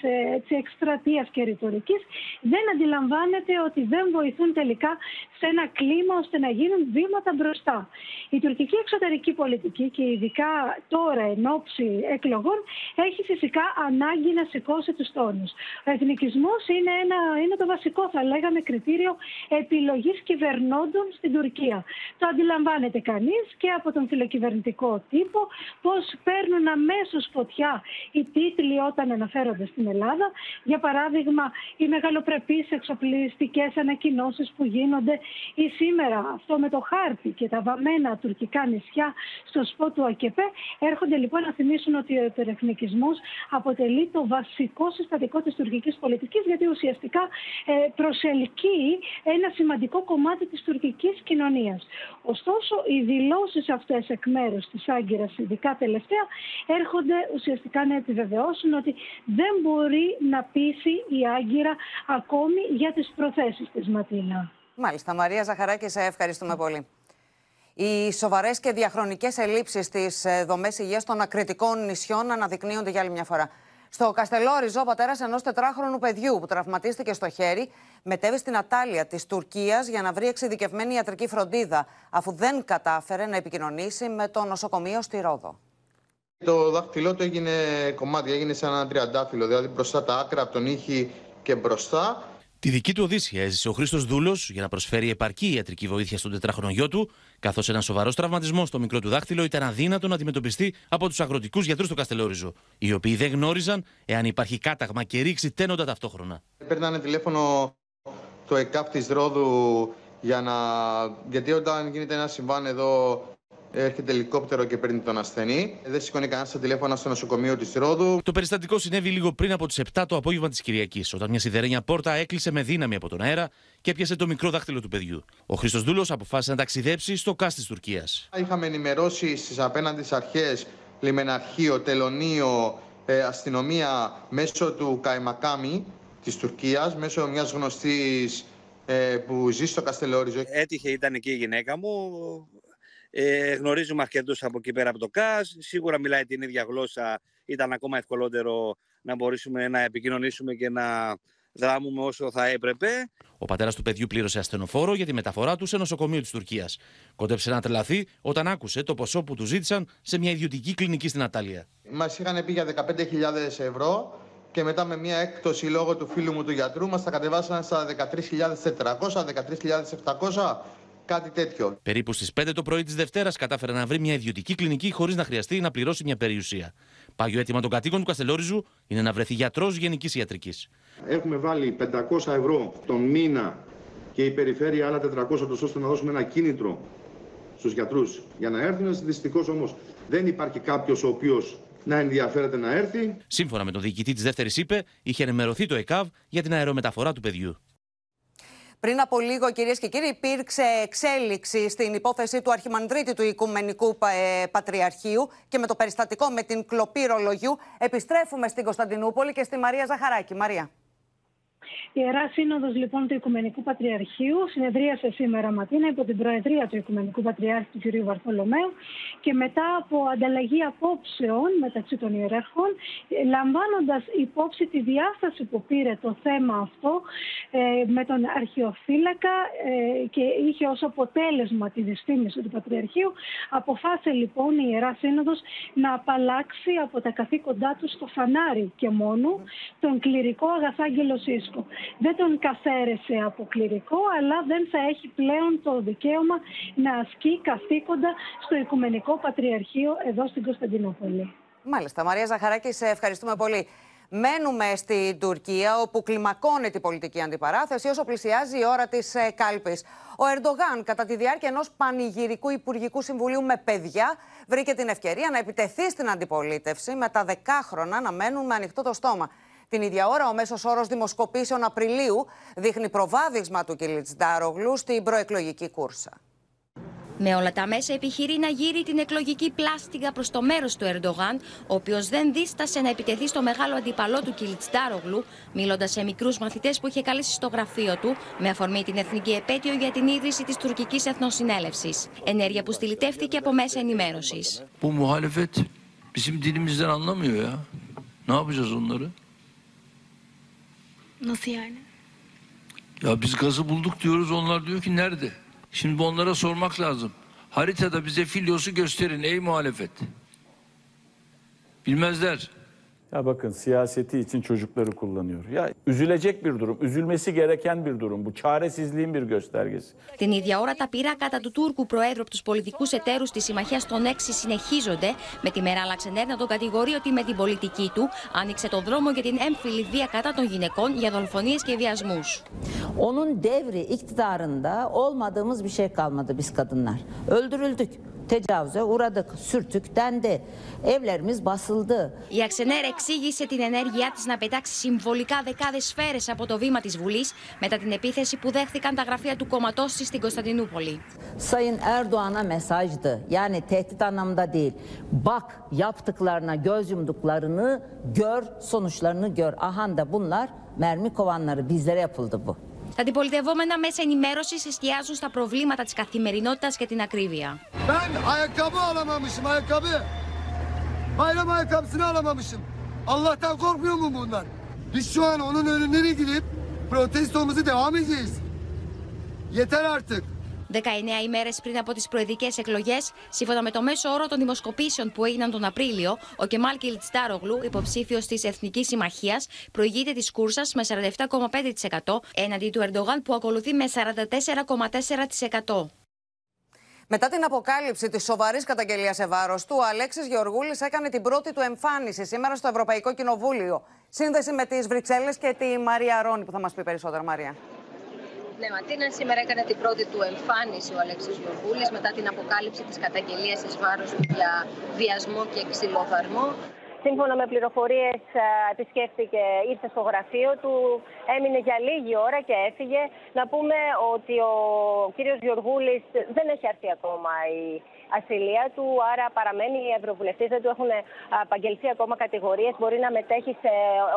εκστρατείας και ρητορικής, δεν αντιλαμβάνεται ότι δεν βοηθούν τελικά σε ένα κλίμα ώστε να γίνουν βήματα μπροστά. Η τουρκική εξωτερική πολιτική και ειδικά τώρα εν ώψη εκλογών έχει φυσικά ανάγκη να σηκώσει τους τόνους. Ο εθνικισμός είναι, ένα, είναι το βασικό, θα λέγαμε, κριτήριο επιλογής κυβερνώντων στην Τουρκία. Το αντιλαμβάνεται κανείς και από τον φιλοκυβερνητικό τύπο πώς παίρνουν αμέσως φωτιά οι τίτλοι όταν αναφέρονται στην Ελλάδα. Για παράδειγμα, οι μεγαλοπρεπείς εξοπλιστικές ανακοινώσεις που γίνονται ή σήμερα αυτό με το χάρτη και τα βαμμένα τουρκικά νησιά στο σπό του ΑΚΕΠΕ έρχονται λοιπόν να θυμίσουν ότι ο υπερεθνικισμός αποτελεί το βασικό συστατικό της τουρκικής πολιτικής, γιατί ουσιαστικά ε, προσελκύει ένα σημαντικό κομμάτι της τουρκικής κοινωνία. Ωστόσο, οι δηλώσεις αυτές εκ μέρους της Άγκυρας, ειδικά τελευταία, έρχονται ουσιαστικά να επιβεβαιώσουν ότι δεν μπορεί να πείσει η Άγκυρα ακόμη για τις προθέσεις της Ματίνα. Μάλιστα, Μαρία Ζαχαράκη, σε ευχαριστούμε πολύ. Οι σοβαρές και διαχρονικές ελλείψεις στις δομές υγείας των ακριτικών νησιών αναδεικνύονται για άλλη μια φορά. Στο Καστελόριζο, ο πατέρας ενός τετράχρονου παιδιού που τραυματίστηκε στο χέρι μετέβη στην Ατάλια της Τουρκίας για να βρει εξειδικευμένη ιατρική φροντίδα, αφού δεν κατάφερε να επικοινωνήσει με το νοσοκομείο στη Ρόδο. Το δάχτυλό του έγινε κομμάτι, έγινε σαν ένα τριαντάφυλλο, δηλαδή μπροστά τα άκρα από τον ήχη και μπροστά. Τη δική του Οδύσσια έζησε ο Χρήστος Δούλος για να προσφέρει επαρκή ιατρική βοήθεια στον τετράχρονο γιο του, καθώς ένα σοβαρός τραυματισμός στο μικρό του δάχτυλο ήταν αδύνατο να αντιμετωπιστεί από τους αγροτικούς γιατρούς του Καστελόριζο, οι οποίοι δεν γνώριζαν εάν υπάρχει κάταγμα και ρήξη τένοντα ταυτόχρονα. Παίρνανε τηλέφωνο το ΕΚΑΠ της Ρόδου για να... γιατί όταν γίνεται ένα συμβάν εδώ έρχεται ελικόπτερο και παίρνει τον ασθενή. Δεν σηκώνει κανένα στα τηλέφωνα στο νοσοκομείο της Ρόδου. Το περιστατικό συνέβη λίγο πριν από τις 7 το απόγευμα της Κυριακής, όταν μια σιδερένια πόρτα έκλεισε με δύναμη από τον αέρα και έπιασε το μικρό δάχτυλο του παιδιού. Ο Χρήστος Δούλος αποφάσισε να ταξιδέψει στο ΚΑΣ της Τουρκίας. Είχαμε ενημερώσει στις απέναντις αρχές, λιμεναρχείο, τελωνίο, ε, αστυνομία μέσω του Καϊμακάμι της Τουρκίας, μέσω μιας γνωστής ε, που ζει στο Καστελόριζο. Έτυχε, ήταν εκεί η γυναίκα μου. Ε, γνωρίζουμε αρκετούς από εκεί πέρα από το ΚΑΣ. Σίγουρα μιλάει την ίδια γλώσσα. Ήταν ακόμα ευκολότερο να μπορέσουμε να επικοινωνήσουμε και να δράμουμε όσο θα έπρεπε. Ο πατέρας του παιδιού πλήρωσε ασθενοφόρο για τη μεταφορά του σε νοσοκομείο της Τουρκίας. Κόντεψε να τρελαθεί όταν άκουσε το ποσό που του ζήτησαν σε μια ιδιωτική κλινική στην Αταλία. Μας είχαν πει για 15.000 ευρώ και μετά με μια έκπτωση λόγω του φίλου μου του γιατρού μας τα κατεβάσαν στα 13.400, 13.700, κάτι τέτοιο. Περίπου στις 5 το πρωί της Δευτέρας κατάφερε να βρει μια ιδιωτική κλινική χωρίς να χρειαστεί να πληρώσει μια περιουσία. Πάγιο αίτημα των κατοίκων του Καστελόριζου είναι να βρεθεί γιατρός γενικής ιατρικής. Έχουμε βάλει 500 ευρώ τον μήνα και η περιφέρεια άλλα 400 ώστε να δώσουμε ένα κίνητρο στους γιατρούς για να έρθουν. Δυστυχώς όμως δεν υπάρχει κάποιος ο οποίος να ενδιαφέρεται να έρθει. Σύμφωνα με τον διοικητή της δεύτερης ΥΠΕ, είχε ενημερωθεί το ΕΚΑΒ για την αερομεταφορά του παιδιού. Πριν από λίγο, κυρίες και κύριοι, υπήρξε εξέλιξη στην υπόθεση του Αρχιμανδρίτη του Οικουμενικού ε, Πατριαρχείου και με το περιστατικό με την κλοπή ρολογιού. Επιστρέφουμε στην Κωνσταντινούπολη και στη Μαρία Ζαχαράκη. Μαρία. Η Ιερά Σύνοδος λοιπόν του Οικουμενικού Πατριαρχείου συνεδρίασε σήμερα Ματίνα υπό την Προεδρία του Οικουμενικού Πατριάρχη του κ. Βαρθολομαίου και μετά από ανταλλαγή απόψεων μεταξύ των ιεράρχων, λαμβάνοντας υπόψη τη διάσταση που πήρε το θέμα αυτό ε, με τον αρχαιοφύλακα ε, και είχε ως αποτέλεσμα τη δυστήμηση του Πατριαρχείου, αποφάσισε λοιπόν η Ιερά Σύνοδος να απαλλάξει από τα καθήκοντά του στο φανάρι και μόνο τον κληρικό Αγαθάγγελο Σίσκο δεν τον καθαίρεσε από κληρικό, αλλά δεν θα έχει πλέον το δικαίωμα να ασκεί καθήκοντα στο Οικουμενικό Πατριαρχείο εδώ στην Κωνσταντινούπολη. Μάλιστα. Μαρία Ζαχαράκη, σε ευχαριστούμε πολύ. Μένουμε στην Τουρκία, όπου κλιμακώνεται η πολιτική αντιπαράθεση όσο πλησιάζει η ώρα της ε, κάλπης. Ο Ερντογάν, κατά τη διάρκεια ενός πανηγυρικού Υπουργικού Συμβουλίου με παιδιά, βρήκε την ευκαιρία να επιτεθεί στην αντιπολίτευση με τα δεκάχρονα να μένουν με ανοιχτό το στόμα. Την ίδια ώρα, ο μέσος όρος δημοσκοπήσεων Απριλίου δείχνει προβάδισμα του Ντάρογλου στην προεκλογική κούρσα. Με όλα τα μέσα επιχειρεί να γύρει την εκλογική πλάστιγα προς το μέρος του Ερντογάν, ο οποίος δεν δίστασε να επιτεθεί στο μεγάλο αντιπαλό του Κιλιτστάρογλου, μιλώντας σε μικρούς μαθητές που είχε καλέσει στο γραφείο του, με αφορμή την εθνική επέτειο για την ίδρυση της τουρκικής εθνοσυνέλευσης. Ενέργεια που στυλιτεύτηκε από μέσα ενημέρωσης. Που bizim dilimizden anlamıyor ya. Ne yapacağız onları? Nasıl yani? Ya biz gazı bulduk diyoruz onlar diyor ki nerede? Şimdi onlara sormak lazım. Haritada bize Filyos'u gösterin ey muhalefet. Bilmezler. Ya bakın siyaseti için çocukları kullanıyor. Ya üzülecek bir durum, üzülmesi gereken bir durum. Bu çaresizliğin bir göstergesi. Την ίδια ώρα τα πειράματα του Τούρκου Προέδρου από τους πολιτικούς εταίρους της Συμμαχίας των Έξι συνεχίζονται, με τη μέρα Λαξενέρ να τον κατηγορεί ότι με την πολιτική του άνοιξε τον δρόμο για την έμφυλη βία κατά των γυναικών για δολοφονίες και βιασμούς. Onun devri iktidarında olmadığımız bir şey kalmadı biz kadınlar. Öldürüldük. Η Αξενέρ εξήγησε την ενέργειά της να πετάξει συμβολικά δεκάδες σφαίρες από το βήμα της Βουλής μετά την επίθεση που δέχθηκαν τα γραφεία του κόμματό της στην Κωνσταντινούπολη. Σαν Ερντοάνα, μεσάγιδε, yani τέτοιτ να δίλ. Μπακ, γιαπτικλάρνα, γιόζιμδουκλάρνα, γιόρ, σονουσλάρνα, γιόρ. Αχάντα, bunlar, μέρμι κοβάνναρ, bizlere yapıldı bu. Τα αντιπολιτευόμενα μέσα ενημέρωσης εστιάζουν στα προβλήματα της καθημερινότητας και την ακρίβεια. Μα είμαι 19 ημέρες πριν από τις προεδρικές εκλογές, σύμφωνα με το μέσο όρο των δημοσκοπήσεων που έγιναν τον Απρίλιο, ο Κεμάλ Κιλτστάρογλου, υποψήφιος της Εθνικής Συμμαχίας, προηγείται της κούρσας με 47,5% έναντι του Ερντογάν που ακολουθεί με 44,4%. Μετά την αποκάλυψη της σοβαρής καταγγελίας σε βάρος του, ο Αλέξης Γεωργούλης έκανε την πρώτη του εμφάνιση σήμερα στο Ευρωπαϊκό Κοινοβούλιο. Σύνδεση με τις Βρυξέλλες και τη Μαρία Ρόνι, που θα μας πει περισσότερα, Μαρία. Ναι, Ματίνα, σήμερα έκανε την πρώτη του εμφάνιση ο Αλέξης Γεωργούλης μετά την αποκάλυψη της καταγγελίας εις βάρος του για βιασμό και ξυλοδαρμό. Σύμφωνα με πληροφορίες επισκέφθηκε, ήρθε στο γραφείο του, έμεινε για λίγη ώρα και έφυγε. Να πούμε ότι ο κύριος Γεωργούλης δεν έχει έρθει ακόμα η ασυλία του, άρα παραμένει οι ευρωβουλευτές, δεν του έχουν απαγγελθεί ακόμα κατηγορίες, μπορεί να μετέχει σε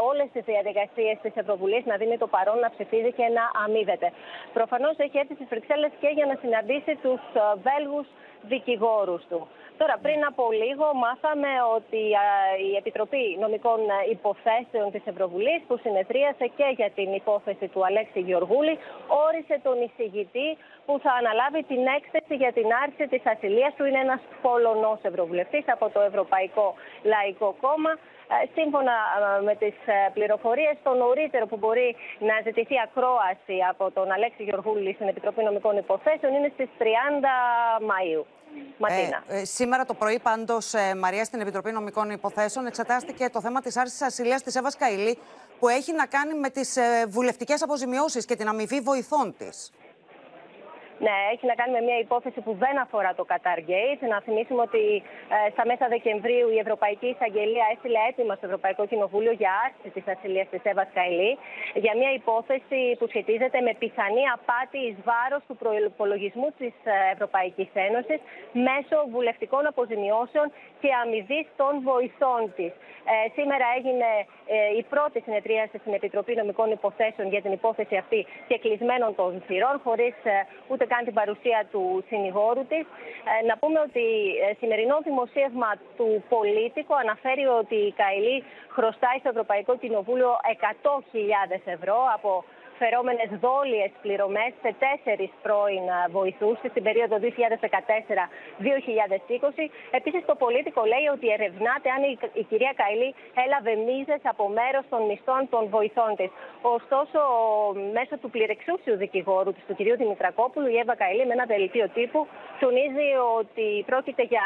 όλες τις διαδικασίες της Ευρωβουλής, να δίνει το παρόν, να ψηφίζει και να αμείβεται. Προφανώς έχει έρθει στις Φρυξέλλες και για να συναντήσει τους Βέλγους δικηγόρους του. Τώρα, πριν από λίγο μάθαμε ότι η Επιτροπή Νομικών Υποθέσεων της Ευρωβουλής που συνεδρίασε και για την υπόθεση του Αλέξη Γεωργούλη όρισε τον εισηγητή που θα αναλάβει την έκθεση για την άρση της ασυλίας του. Είναι ένας Πολωνός Ευρωβουλευτής από το Ευρωπαϊκό Λαϊκό Κόμμα. Σύμφωνα με τις πληροφορίες, το νωρίτερο που μπορεί να ζητηθεί ακρόαση από τον Αλέξη Γεωργούλη στην Επιτροπή Νομικών Υποθέσεων είναι στις 30 Μαΐου. Ε, ε, σήμερα το πρωί, πάντως, ε, Μαρία, στην Επιτροπή Νομικών Υποθέσεων εξετάστηκε το θέμα της άρσης ασυλίας της Εύα Καηλή, που έχει να κάνει με τις ε, βουλευτικές αποζημιώσεις και την αμοιβή βοηθών της. Ναι, έχει να κάνει με μια υπόθεση που δεν αφορά το Qatar Gate. Να θυμίσουμε ότι ε, στα μέσα Δεκεμβρίου η Ευρωπαϊκή Εισαγγελία έστειλε έτοιμα στο Ευρωπαϊκό Κοινοβούλιο για άρση της ασυλίας της Εύα Καηλή για μια υπόθεση που σχετίζεται με πιθανή απάτη εις βάρος του προπολογισμού της ε, Ευρωπαϊκής Ένωσης μέσω βουλευτικών αποζημιώσεων και αμοιβής των βοηθών της. Ε, σήμερα έγινε ε, η πρώτη συνεδρίαση στην Επιτροπή Νομικών Υποθέσεων για την υπόθεση αυτή και κλεισμένων των θυρών, χωρίς ε, ούτε καν την παρουσία του συνηγόρου της. Ε, να πούμε ότι ε, σημερινό δημοσίευμα του Πολίτικο αναφέρει ότι η Καηλή χρωστάει στο Ευρωπαϊκό Κοινοβούλιο 100.000 ευρώ από φερόμενε δόλιες πληρωμές σε τέσσερις πρώην βοηθούς στην περίοδο 2014-2020. Επίσης, το Πολίτικο λέει ότι ερευνάται αν η κυρία Καηλή έλαβε μίζες από μέρος των μισθών των βοηθών της. Ωστόσο, μέσω του πληρεξούσιου δικηγόρου του κυρίου Δημητρακόπουλου, η Εύα Καηλή, με ένα δελτίο τύπου, τονίζει ότι πρόκειται για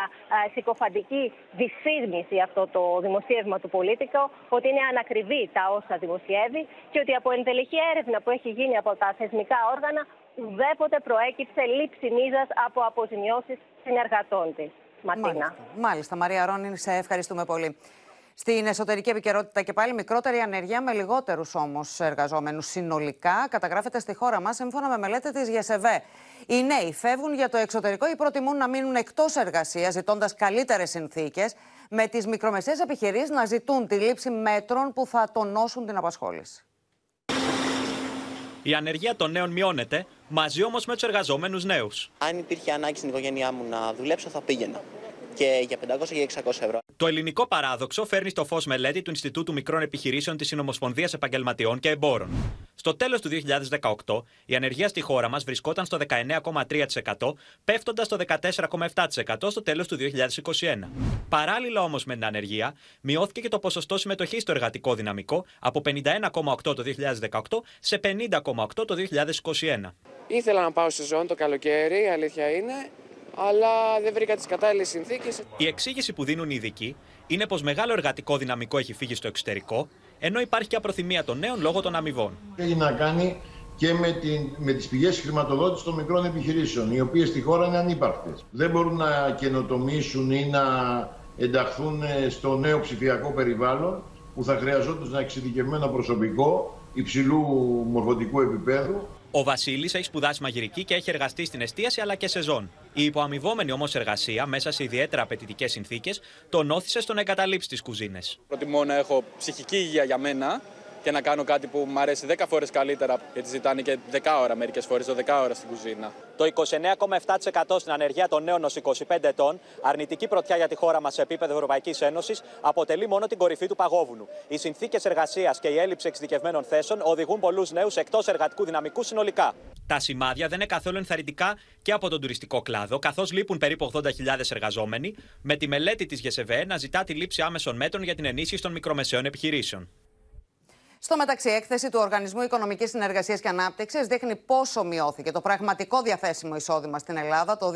συκοφαντική δυσφήμιση αυτό το δημοσίευμα του Πολίτικο, ότι είναι ανακριβή τα όσα δημοσιεύει και ότι από ενδελεχή έρευνα που έχει γίνει από τα θεσμικά όργανα, ουδέποτε προέκυψε λήψη μίζας από αποζημιώσεις συνεργατών της. Μάλιστα. Μάλιστα, Μαρία Ρόνιν, σε ευχαριστούμε πολύ. Στην εσωτερική επικαιρότητα και πάλι μικρότερη ανεργία με λιγότερους όμως εργαζόμενους συνολικά καταγράφεται στη χώρα μας σύμφωνα με μελέτη της ΓΕΣΕΒΕ. Οι νέοι φεύγουν για το εξωτερικό ή προτιμούν να μείνουν εκτός εργασίας ζητώντας καλύτερες συνθήκες, με τις μικρομεσαίες επιχειρήσεις να ζητούν τη λήψη μέτρων που θα τονώσουν την απασχόληση. Η ανεργία των νέων μειώνεται, μαζί όμως με τους εργαζόμενους νέους. Αν υπήρχε ανάγκη στην οικογένειά μου να δουλέψω, θα πήγαινα. Και για 500 ή 600 ευρώ. Το ελληνικό παράδοξο φέρνει στο φως μελέτη του Ινστιτούτου Μικρών Επιχειρήσεων της Συνομοσπονδίας Επαγγελματιών και Εμπόρων. Στο τέλος του 2018, η ανεργία στη χώρα μας βρισκόταν στο 19,3%, πέφτοντας στο 14,7% στο τέλος του 2021. Παράλληλα όμως με την ανεργία, μειώθηκε και το ποσοστό συμμετοχής στο εργατικό δυναμικό από 51,8% το 2018 σε 50,8% το 2021. Ήθελα να πάω σε ζώνη το καλοκαίρι, η αλήθεια είναι, αλλά δεν βρήκα τις κατάλληλες συνθήκες. Η εξήγηση που δίνουν οι ειδικοί είναι πως μεγάλο εργατικό δυναμικό έχει φύγει στο εξωτερικό, ενώ υπάρχει και απροθυμία των νέων λόγω των αμοιβών. Έχει να κάνει και με, την, με τις πηγές χρηματοδότησης των μικρών επιχειρήσεων, οι οποίες στη χώρα είναι ανύπαρκτες. Δεν μπορούν να καινοτομήσουν ή να ενταχθούν στο νέο ψηφιακό περιβάλλον που θα χρειαζόταν εξειδικευμένο προσωπικό υψηλού μορφωτικού επίπεδου. Ο Βασίλης έχει σπουδάσει μαγειρική και έχει εργαστεί στην εστίαση αλλά και σεζόν. Η υποαμοιβόμενη όμως εργασία, μέσα σε ιδιαίτερα απαιτητικές συνθήκες, τον όθησε στο να εγκαταλείψει τις κουζίνες. Προτιμώ να έχω ψυχική υγεία για μένα και να κάνω κάτι που μου αρέσει 10 φορές καλύτερα, γιατί ζητάνε και 10 ώρα μερικές φορές, το 10 ώρα στην κουζίνα. Το 29,7% στην ανεργία των νέων ως 25 ετών, αρνητική πρωτιά για τη χώρα μας σε επίπεδο Ευρωπαϊκής Ένωσης, αποτελεί μόνο την κορυφή του παγόβουνου. Οι συνθήκες εργασίας και η έλλειψη εξειδικευμένων θέσεων οδηγούν πολλούς νέους εκτός εργατικού δυναμικού συνολικά. Τα σημάδια δεν είναι καθόλου ενθαρρυντικά και από τον τουριστικό κλάδο, καθώς λείπουν περίπου 80.000 εργαζόμενοι, με τη μελέτη της ΓΕΣΕΒΕ να ζητά τη λήψη άμεσων μέτρων για την ενίσχυση των μικρομεσαίων επιχειρήσεων. Στο μεταξύ, έκθεση του Οργανισμού Οικονομικής Συνεργασίας και Ανάπτυξης δείχνει πόσο μειώθηκε το πραγματικό διαθέσιμο εισόδημα στην Ελλάδα το 2022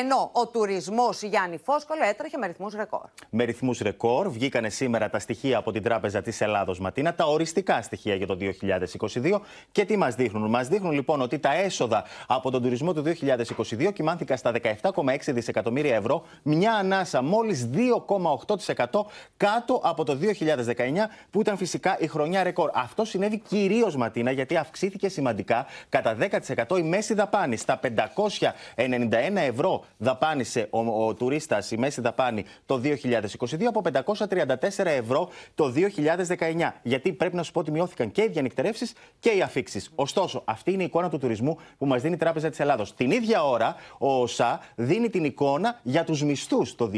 ενώ ο τουρισμός Γιάννη Φόσκολο έτρεχε με ρυθμούς ρεκόρ. Με ρυθμούς ρεκόρ βγήκανε σήμερα τα στοιχεία από την Τράπεζα της Ελλάδος Ματίνα, τα οριστικά στοιχεία για το 2022. Και τι μας δείχνουν; Μας δείχνουν λοιπόν ότι τα έσοδα από τον τουρισμό του 2022 κοιμάνθηκαν στα 17,6 δισεκατομμύρια ευρώ, μια ανάσα μόλις 2,8% κάτω από το 2019, που ήταν φυσικά η χρονιά ρεκόρ. Αυτό συνέβη κυρίως Ματίνα, γιατί αυξήθηκε σημαντικά κατά 10% η μέση δαπάνη στα 591 ευρώ δαπάνησε ο, ο τουρίστας η μέση δαπάνη το 2022 από 534 ευρώ το 2019. Γιατί πρέπει να σου πω ότι μειώθηκαν και οι διανυκτερεύσεις και οι αφήξεις. Ωστόσο, αυτή είναι η εικόνα του τουρισμού που μας δίνει η Τράπεζα της Ελλάδος. Την ίδια ώρα, ο ΟΣΑ δίνει την εικόνα για τους μισθούς το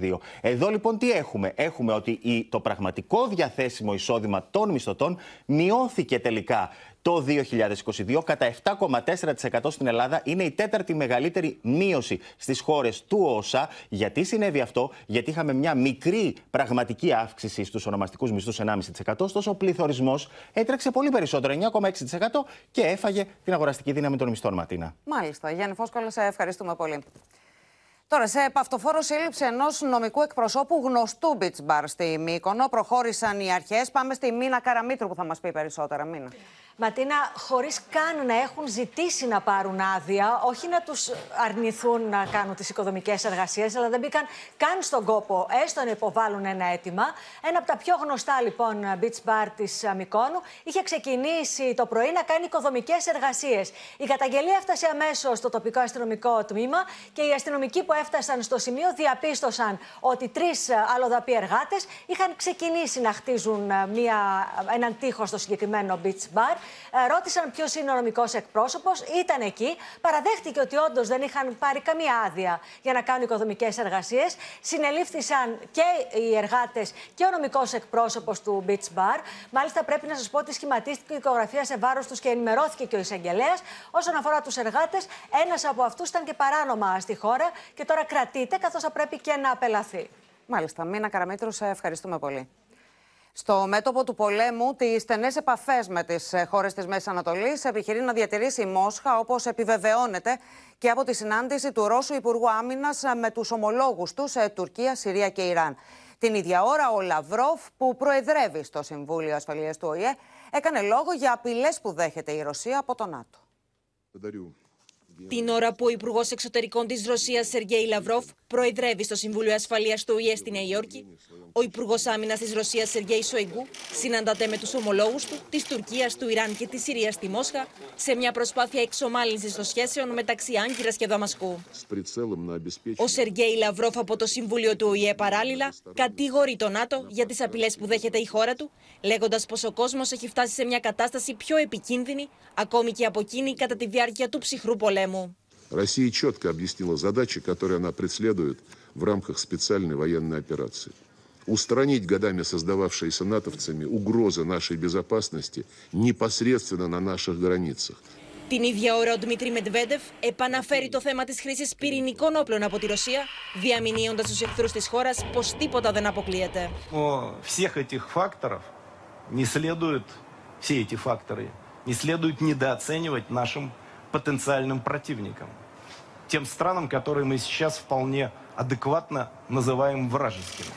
2022. Εδώ λοιπόν τι έχουμε; Έχουμε ότι το πραγματικό διαθέσιμο εισόδημα των μισθωτών μειώθηκε τελικά το 2022 κατά 7,4% στην Ελλάδα. Είναι η τέταρτη μεγαλύτερη μείωση στις χώρες του ΩΣΑ. Γιατί συνέβη αυτό, Γιατί είχαμε μια μικρή πραγματική αύξηση στους ονομαστικούς μισθούς 1,5%. Ωστόσο, ο πληθωρισμός έτρεξε πολύ περισσότερο, 9,6% και έφαγε την αγοραστική δύναμη των μισθών, Ματίνα. Μάλιστα. Γιάννη Φόσκολα, σε ευχαριστούμε πολύ. Τώρα, σε επαυτοφόρο σύλληψη ενός νομικού εκπροσώπου γνωστού beach bar στη Μύκονο, προχώρησαν οι αρχές. Πάμε στη Μίνα Καραμίτρου που θα μας πει περισσότερα. Μίνα. Ματίνα, χωρίς καν να έχουν ζητήσει να πάρουν άδεια, όχι να τους αρνηθούν να κάνουν τις οικοδομικές εργασίες, αλλά δεν μπήκαν καν στον κόπο, έστω να υποβάλουν ένα αίτημα. Ένα από τα πιο γνωστά λοιπόν beach bar της Μικόνου είχε ξεκινήσει το πρωί να κάνει οικοδομικές εργασίες. Η καταγγελία έφτασε αμέσως στο τοπικό αστυνομικό τμήμα και οι αστυνομικοί που έφτασαν στο σημείο διαπίστωσαν ότι τρεις αλλοδαποί εργάτες είχαν ξεκινήσει να χτίζουν μια, έναν τείχο στο συγκεκριμένο beach bar. Ε, ρώτησαν ποιος είναι ο νομικός εκπρόσωπος, ήταν εκεί, παραδέχτηκε ότι όντως δεν είχαν πάρει καμία άδεια για να κάνουν οικοδομικές εργασίες. Συνελήφθησαν και οι εργάτες και ο νομικός εκπρόσωπος του Beach Bar. Μάλιστα, πρέπει να σας πω ότι σχηματίστηκε η οικογραφία σε βάρος τους και ενημερώθηκε και ο εισαγγελέας. Όσον αφορά τους εργάτες, ένας από αυτούς ήταν και παράνομα στη χώρα και τώρα κρατείται, καθώς θα πρέπει και να απελαθεί. Μάλιστα. Μίνα Καραμίτρου, σε ευχαριστούμε πολύ. Στο μέτωπο του πολέμου, τις στενές επαφές με τις ε, χώρες της Μέσης Ανατολής επιχειρεί να διατηρήσει η Μόσχα, όπως επιβεβαιώνεται και από τη συνάντηση του Ρώσου Υπουργού Άμυνας ε, με τους ομολόγους τους σε Τουρκία, Συρία και Ιράν. Την ίδια ώρα, ο Λαυρόφ, που προεδρεύει στο Συμβούλιο Ασφαλείας του ΟΗΕ, έκανε λόγο για απειλές που δέχεται η Ρωσία από το ΝΑΤΟ. Την ώρα που ο Υπουργός Εξωτερικών της Ρωσίας, Σεργέη Λαυρόφ, προεδρεύει στο Συμβούλιο Ασφαλείας του ΟΗΕ στη Νέα Υόρκη, ο Υπουργός Άμυνας της Ρωσίας, Σεργέη Σοϊγκού, συναντάται με τους ομολόγους του της Τουρκίας, του Ιράν και της Συρίας στη Μόσχα σε μια προσπάθεια εξομάλυνσης των σχέσεων μεταξύ Άγκυρας και Δαμασκού. Ο Σεργέη Λαυρόφ από το Συμβούλιο του ΟΗΕ παράλληλα κατηγορεί το ΝΑΤΟ για τις απειλές που δέχεται η χώρα του, λέγοντας πως ο κόσμος έχει φτάσει σε μια κατάσταση πιο επικίνδυνη, ακόμη και από εκείνη κατά τη διάρκεια του ψυχρού πολέμου. Россия четко объяснила задачи, которые она преследует в рамках специальной военной операции. Устранить годами создававшиеся натовцами угрозы нашей безопасности непосредственно на наших границах. Την ίδια ώρα ο Δημήτρη Μετβέντεφ επαναφέρει το θέμα της χρήσης πυρηνικών όπλων από τη Ρωσία, διαμηνύοντας τους εχθρούς της χώρας πως τίποτα δεν αποκλείεται. Всех этих факторов не следует, все эти факторы не следует недооценивать нашим потенциальным противникам. Тем странам, которые мы сейчас вполне адекватно называем вражескими.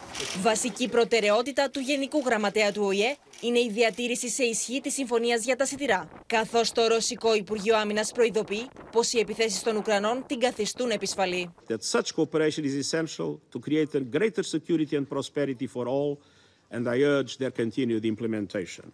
Βασική προτεραιότητα του Γενικού Γραμματέα του ΟΗΕ είναι η διατήρηση σε ισχύ τη συμφωνία για τα σιτηρά. Καθώ το Ρωσικό Υπουργείο Άμυνα προειδοποιεί πω οι επιθέσει των Ουκρανών την καθιστούν επισφαλή. That such cooperation is essential to create a greater security and prosperity for all, and I urge their continued implementation.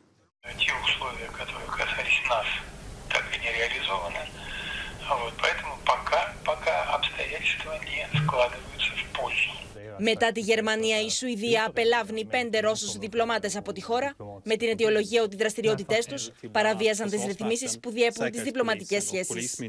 Μετά τη Γερμανία, η Σουηδία απελάβνει πέντε Ρώσους διπλωμάτες από τη χώρα με την αιτιολογία ότι οι δραστηριότητές τους παραβίαζαν τις ρυθμίσεις που διέπουν τις διπλωματικές σχέσεις.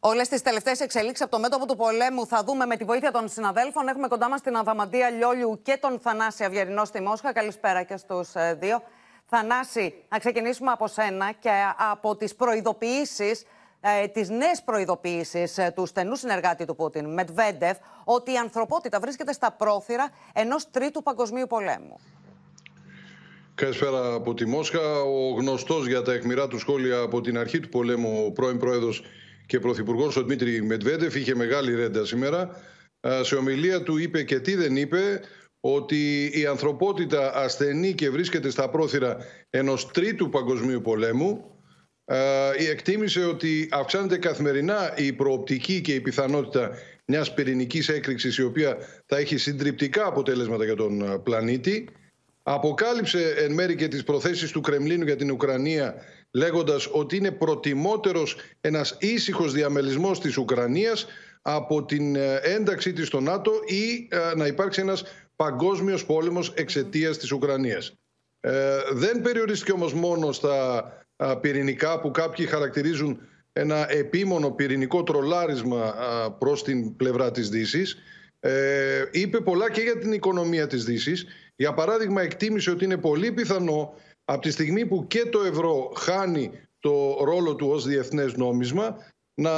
Όλες τις τελευταίες εξελίξεις από το μέτωπο του πολέμου θα δούμε με τη βοήθεια των συναδέλφων. Έχουμε κοντά μας την Αδαμαντία Λιόλιου και τον Θανάση Αυγερινό στη Μόσχα. Καλησπέρα και στους ε, δύο. Θανάση, να ξεκινήσουμε από σένα και από τις προειδοποιήσεις ε, τις νέες προειδοποιήσεις ε, του στενού συνεργάτη του Πούτιν, Μετβέντεφ, ότι η ανθρωπότητα βρίσκεται στα πρόθυρα ενός τρίτου παγκοσμίου πολέμου. Καλησπέρα από τη Μόσχα. Ο γνωστός για τα αιχμηρά του σχόλια από την αρχή του πολέμου, ο πρώην πρόεδρος και πρωθυπουργός ο Δημήτρη Μετβέντεφ, είχε μεγάλη ρέντα σήμερα. Σε ομιλία του είπε και τι δεν είπε, ότι η ανθρωπότητα ασθενεί και βρίσκεται στα πρόθυρα ενός τρίτου παγκοσμίου πολέμου. Η εκτίμησε ότι αυξάνεται καθημερινά η προοπτική και η πιθανότητα μιας πυρηνικής έκρηξης η οποία θα έχει συντριπτικά αποτέλεσματα για τον πλανήτη. Αποκάλυψε εν μέρη και τις προθέσεις του Κρεμλίνου για την Ουκρανία λέγοντας ότι είναι προτιμότερος ένας ήσυχος διαμελισμός της Ουκρανίας από την ένταξή της στο ΝΑΤΟ ή να υπάρξει ένας παγκόσμιος πόλεμος εξαιτίας της Ουκρανίας. Ε, δεν περιορίστηκε όμως μόνο στα πυρηνικά που κάποιοι χαρακτηρίζουν ένα επίμονο πυρηνικό τρολάρισμα προς την πλευρά της Δύσης. Ε, είπε πολλά και για την οικονομία της Δύσης. Για παράδειγμα εκτίμησε ότι είναι πολύ πιθανό από τη στιγμή που και το ευρώ χάνει το ρόλο του ως διεθνές νόμισμα να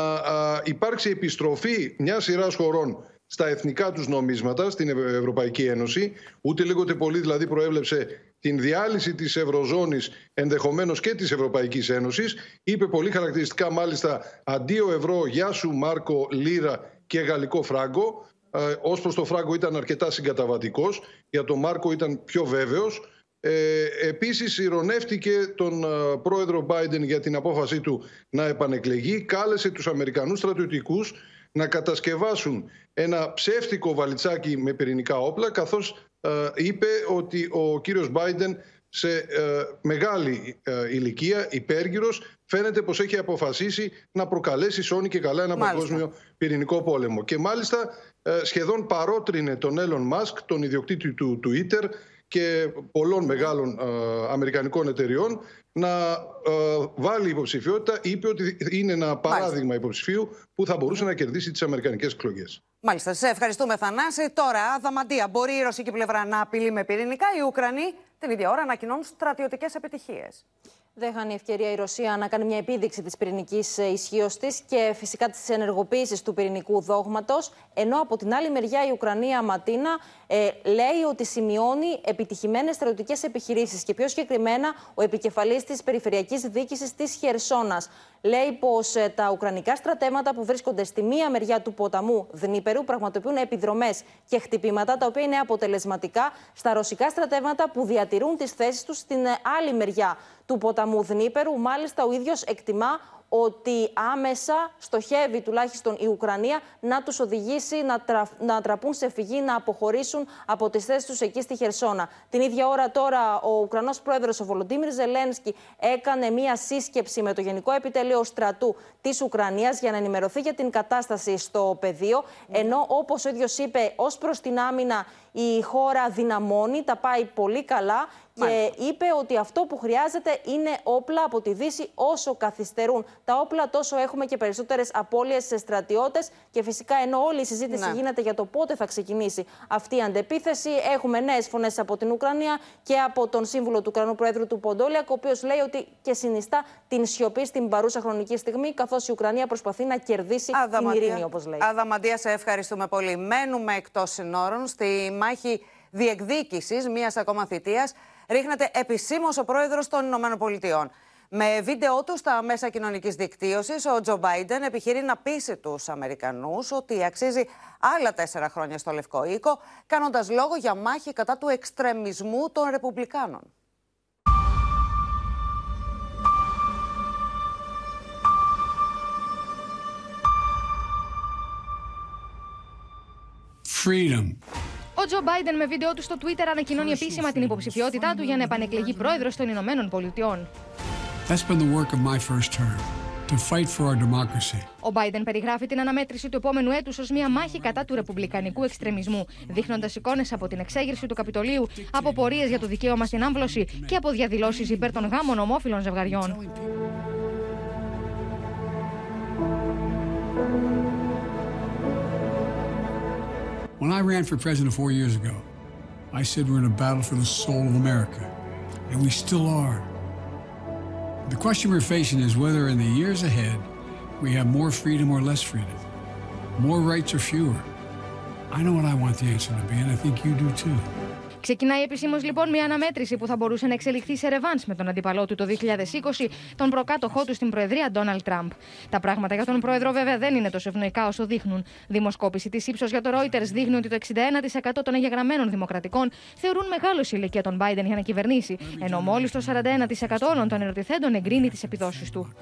υπάρξει επιστροφή μιας σειράς χωρών στα εθνικά τους νομίσματα στην Ευρωπαϊκή Ένωση. Ούτε λίγο ούτε πολύ δηλαδή προέβλεψε την διάλυση της Ευρωζώνης ενδεχομένως και της Ευρωπαϊκής Ένωσης. Είπε πολύ χαρακτηριστικά μάλιστα αντί ο ευρώ, γεια σου Μάρκο, λίρα και γαλλικό φράγκο. Ε, ως προς το φράγκο ήταν αρκετά συγκαταβατικός, για τον Μάρκο ήταν πιο βέβαιος. Ε, επίσης ηρωνεύτηκε τον ε, πρόεδρο Biden για την απόφασή του να επανεκλεγεί. Κάλεσε τους Αμερικανούς στρατιωτικούς να κατασκευάσουν ένα ψεύτικο βαλιτσάκι με πυρηνικά όπλα καθώς ε, είπε ότι ο κύριος Biden σε ε, μεγάλη ε, ηλικία, υπέργυρος, φαίνεται πως έχει αποφασίσει να προκαλέσει σώνη και καλά ένα μάλιστα. παγκόσμιο πυρηνικό πόλεμο. Και μάλιστα σχεδόν παρότρινε τον Elon Musk, τον ιδιοκτήτη του Twitter και πολλών μεγάλων αμερικανικών εταιριών να ε, βάλει υποψηφιότητα. Είπε ότι είναι ένα παράδειγμα Μάλιστα. υποψηφίου που θα μπορούσε να κερδίσει τις αμερικανικές εκλογές. Μάλιστα. Σε ευχαριστούμε, Θανάση. Τώρα, Αδαμαντία, μπορεί η ρωσική πλευρά να απειλεί με πυρηνικά, οι Ουκρανοί την ίδια ώρα ανακοινώνουν στρατιωτικές επιτυχίες. Δεν χάνει ευκαιρία η Ρωσία να κάνει μια επίδειξη της πυρηνικής ε, ισχύως της και φυσικά τη ενεργοποίηση του πυρηνικού δόγματος. Ενώ από την άλλη μεριά η Ουκρανία Ματίνα ε, λέει ότι σημειώνει επιτυχημένες στρατιωτικές επιχειρήσεις και πιο συγκεκριμένα ο επικεφαλής της Περιφερειακής Διοίκησης της Χερσόνας. Λέει πως ε, τα ουκρανικά στρατεύματα που βρίσκονται στη μία μεριά του ποταμού Δνήπερου πραγματοποιούν επιδρομές και χτυπήματα τα οποία είναι αποτελεσματικά στα ρωσικά στρατεύματα που διατηρούν τις θέσεις τους στην ε, άλλη μεριά του ποταμού Δνήπερου. Μάλιστα, ο ίδιος εκτιμά ότι άμεσα στοχεύει τουλάχιστον η Ουκρανία να τους οδηγήσει να, να τραπούν σε φυγή, να αποχωρήσουν από τις θέσεις τους εκεί στη Χερσόνα. Την ίδια ώρα τώρα ο Ουκρανός πρόεδρος ο Βολοντίμιρ Ζελένσκι έκανε μία σύσκεψη με το Γενικό Επιτελείο Στρατού της Ουκρανίας για να ενημερωθεί για την κατάσταση στο πεδίο, ενώ όπως ο ίδιος είπε ως προς την άμυνα η χώρα δυναμώνει, τα πάει πολύ καλά και είπε ότι αυτό που χρειάζεται είναι όπλα από τη Δύση. Όσο καθυστερούν τα όπλα, τόσο έχουμε και περισσότερες απώλειες σε στρατιώτες. Και φυσικά, ενώ όλη η συζήτηση ναι. γίνεται για το πότε θα ξεκινήσει αυτή η αντεπίθεση, έχουμε νέες φωνές από την Ουκρανία και από τον σύμβουλο του Ουκρανού Προέδρου του Ποντόλιακ, ο οποίος λέει ότι και συνιστά την σιωπή στην παρούσα χρονική στιγμή, καθώς η Ουκρανία προσπαθεί να κερδίσει την ειρήνη, όπως λέει. Αδαμαντία, σε ευχαριστούμε πολύ. Μένουμε εκτός συνόρων στη μάχη διεκδίκησης μιας ακόμα θητείας ρίχνεται επισήμως ο πρόεδρος των Ηνωμένων Πολιτειών. Με βίντεο του στα μέσα κοινωνικής δικτύωσης, ο Τζο Μπάιντεν επιχειρεί να πείσει τους Αμερικανούς ότι αξίζει άλλα τέσσερα χρόνια στο Λευκό Οίκο, κάνοντας λόγο για μάχη κατά του εξτρεμισμού των Ρεπουμπλικάνων. Freedom. Ο Τζο Μπάιντεν με βίντεο του στο Twitter ανακοινώνει επίσημα την υποψηφιότητά του για να επανεκλεγεί πρόεδρος των Ηνωμένων Πολιτειών. Ο Μπάιντεν περιγράφει την αναμέτρηση του επόμενου έτους ως μια μάχη κατά του ρεπουμπλικανικού εξτρεμισμού, δείχνοντας εικόνες από την εξέγερση του Καπιτολίου, από πορείες για το δικαίωμα στην άμβλωση και από διαδηλώσεις υπέρ των γάμων ομόφυλων ζευγαριών. When I ran for president four years ago, I said we're in a battle for the soul of America, and we still are. The question we're facing is whether in the years ahead we have more freedom or less freedom, more rights or fewer. I know what I want the answer to be, and I think you do too. Ξεκινάει επισήμως λοιπόν μια αναμέτρηση που θα μπορούσε να εξελιχθεί σε ρεβάνς με τον αντίπαλό του το 2020, τον προκάτοχό του στην Προεδρία Ντόναλτ Τραμπ. Τα πράγματα για τον πρόεδρο βέβαια δεν είναι τόσο ευνοϊκά όσο δείχνουν. Δημοσκόπηση της ύψος για το Reuters δείχνει ότι το 61% των εγγεγραμμένων δημοκρατικών θεωρούν μεγάλο η ηλικία των Biden για να κυβερνήσει, ενώ μόλις το 41% όλων των ερωτηθέντων εγκρίνει τις επιδόσεις του.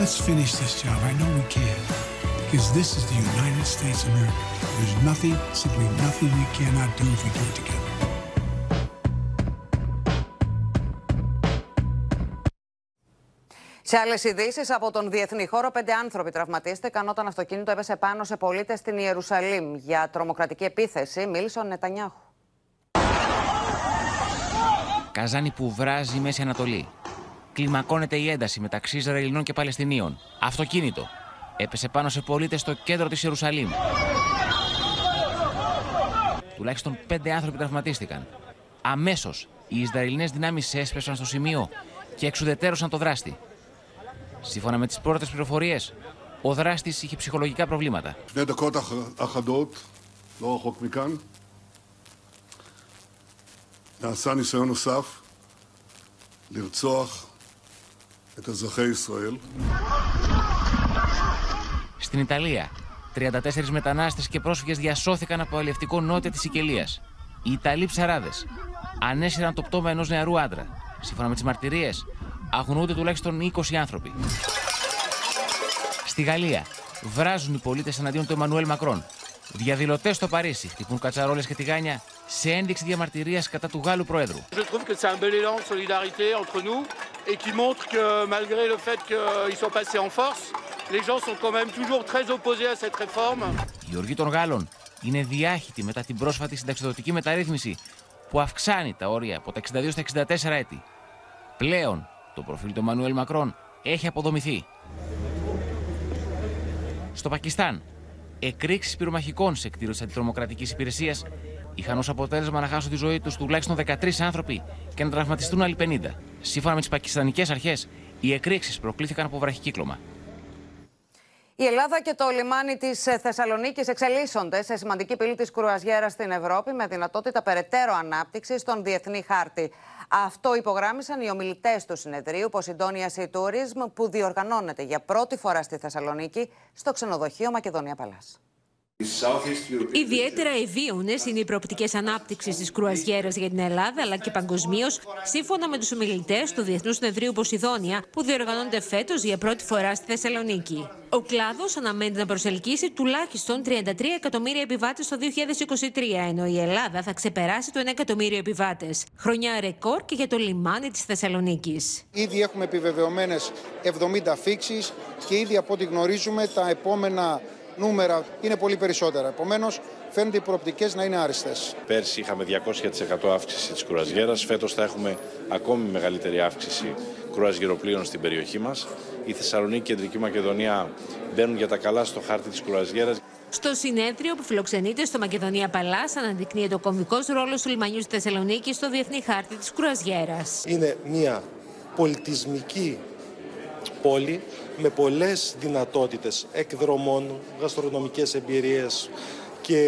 Let's finish this job. I know we can. Because this is the United States of America. There's nothing, simply nothing we cannot do if we do it together. Σε άλλες ειδήσεις από τον διεθνή χώρο, πέντε άνθρωποι τραυματίστηκαν όταν αυτοκίνητο έπεσε πάνω σε πολίτες στην Ιερουσαλήμ. Για τρομοκρατική επίθεση μίλησε ο Νετανιάχου. Καζάνι που βράζει η Μέση Ανατολή. Κλιμακώνεται η ένταση μεταξύ Ισραηλινών και Παλαιστινίων. Αυτοκίνητο Έπεσε πάνω σε πολίτε στο κέντρο τη Ιερουσαλήμ. Τουλάχιστον πέντε άνθρωποι τραυματίστηκαν. Αμέσω οι Ισραηλινέ δυνάμει έσπευσαν στο σημείο και εξουδετέρωσαν το δράστη. Σύμφωνα με τι πρώτε πληροφορίε, ο δράστη είχε ψυχολογικά προβλήματα. לפני דקות אח- אחדות, לא רחוק מכאן, נעשה ניסיון נוסף לרצוח את אזרחי ישראל. στην Ιταλία, 34 μετανάστες και πρόσφυγες διασώθηκαν από αλλιευτικό νότια της Σικελίας. Οι Ιταλοί ψαράδες ανέσυραν το πτώμα ενός νεαρού άντρα. Σύμφωνα με τις μαρτυρίες, αγνοούνται τουλάχιστον 20 άνθρωποι. Στη Γαλλία, βράζουν οι πολίτες εναντίον του Εμμανουέλ Μακρόν. Διαδηλωτές στο Παρίσι χτυπούν κατσαρόλες και τηγάνια σε ένδειξη διαμαρτυρίας κατά του Γάλλου Προέδρου. Je trouve que c'est un bel élan de solidarité entre nous et qui montre que malgré le fait qu'ils sont passés en force, les gens sont quand même toujours très opposés à cette réforme. Η οργή των Γάλλων είναι διάχυτη μετά την πρόσφατη συνταξιδοτική μεταρρύθμιση που αυξάνει τα όρια από τα 62 στα 64 έτη. Πλέον, το προφίλ του Μανουέλ Μακρόν έχει αποδομηθεί. Στο Πακιστάν, εκρήξεις πυρομαχικών σε κτίριο της αντιτρομοκρατικής υπηρεσίας είχαν ως αποτέλεσμα να χάσουν τη ζωή τους τουλάχιστον 13 άνθρωποι και να τραυματιστούν άλλοι 50. Σύμφωνα με τις πακιστανικές αρχές, οι εκρήξεις προκλήθηκαν από βραχικύκλωμα. Η Ελλάδα και το λιμάνι της Θεσσαλονίκης εξελίσσονται σε σημαντική πύλη της κρουαζιέρα στην Ευρώπη με δυνατότητα περαιτέρω ανάπτυξης στον διεθνή χάρτη. Αυτό υπογράμμισαν οι ομιλητές του συνεδρίου Ποσυντόνια Sea Tourism που διοργανώνεται για πρώτη φορά στη Θεσσαλονίκη στο ξενοδοχείο Μακεδονία Παλάς. Ιδιαίτερα ευίωνε είναι οι προοπτικές ανάπτυξης της κρουαζιέρα για την Ελλάδα αλλά και παγκοσμίως, σύμφωνα με τους ομιλητές του Διεθνούς Συνεδρίου Ποσειδόνια, που διοργανώνται φέτος για πρώτη φορά στη Θεσσαλονίκη. Ο κλάδος αναμένεται να προσελκύσει τουλάχιστον 33 εκατομμύρια επιβάτες το 2023, ενώ η Ελλάδα θα ξεπεράσει το 1 εκατομμύριο επιβάτες. Χρονιά ρεκόρ και για το λιμάνι της Θεσσαλονίκης. Ήδη έχουμε επιβεβαιωμένες 70 φίξει και ήδη από ό,τι γνωρίζουμε τα επόμενα νούμερα είναι πολύ περισσότερα. Επομένως, φαίνονται οι προοπτικές να είναι άριστες. Πέρσι είχαμε 200% αύξηση της κουραζιέρας. Φέτος θα έχουμε ακόμη μεγαλύτερη αύξηση κρουαζιεροπλοίων στην περιοχή μας. Η Θεσσαλονίκη και η Κεντρική Μακεδονία μπαίνουν για τα καλά στο χάρτη της κουραζιέρας. Στο συνέδριο που φιλοξενείται στο Μακεδονία Παλάς, αναδεικνύεται ο κομβικός ρόλος του λιμανιού στη Θεσσαλονίκη στο διεθνή χάρτη της κρουαζιέρα. Είναι μια πολιτισμική πόλη με πολλές δυνατότητες εκδρομών, γαστρονομικές εμπειρίες και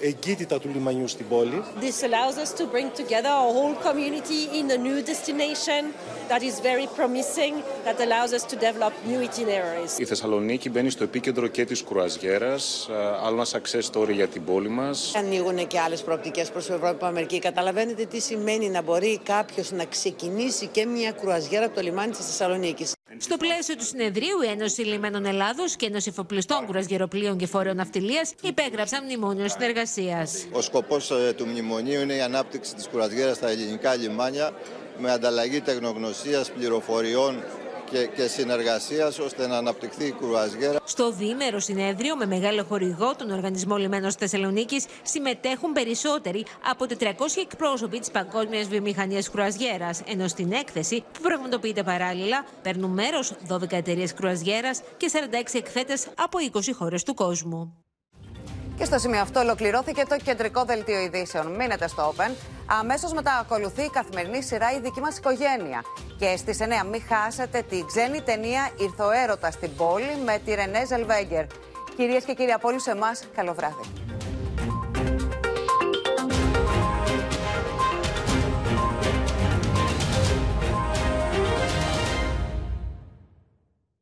εγκύτητα του λιμανιού στην πόλη. This allows us to bring together our whole community in a new destination that is very promising, that allows us to develop new itineraries. Η Θεσσαλονίκη μπαίνει στο επίκεντρο και της κρουαζιέρας, ε, άλλο ένα success story για την πόλη μας. Ανοίγουν και άλλες προοπτικές προς την Ευρώπη και Αμερική. Καταλαβαίνετε τι σημαίνει να μπορεί κάποιος να ξεκινήσει και μια κρουαζιέρα από το λιμάνι της Θεσσαλονίκης. Στο πλαίσιο του συνεδρίου, η Ένωση Λιμένων Ελλάδος και Ένωση Εφοπλιστών Κουρασγεροπλοίων και Φόρεων Ναυτιλίας υπέγραψαν μνημόνιο συνεργασίας. Ο σκοπός ε, του μνημονίου είναι η ανάπτυξη της κουραζιέρας στα ελληνικά λιμάνια με ανταλλαγή τεχνογνωσίας, πληροφοριών και, και συνεργασίας ώστε να αναπτυχθεί η κρουαζιέρα. Στο διήμερο συνέδριο, με μεγάλο χορηγό, τον Οργανισμό Λιμένων Θεσσαλονίκης, συμμετέχουν περισσότεροι από 400 εκπρόσωποι της παγκόσμιας βιομηχανίας κρουαζιέρας. Ενώ στην έκθεση, που πραγματοποιείται παράλληλα, παίρνουν μέρος 12 εταιρείες κρουαζιέρας και 46 εκθέτες από 20 χώρες του κόσμου. Και στο σημείο αυτό ολοκληρώθηκε το κεντρικό δελτίο ειδήσεων. Μείνετε στο Open. Αμέσως μετά ακολουθεί η καθημερινή σειρά Η δική μας οικογένεια. Και στις 9 μην χάσετε τη ξένη ταινία Ήρθε ο έρωτας στην πόλη με τη Ρενέ Ζελβέγκερ. Κυρίες και κύριοι, από όλους εμάς, καλό βράδυ.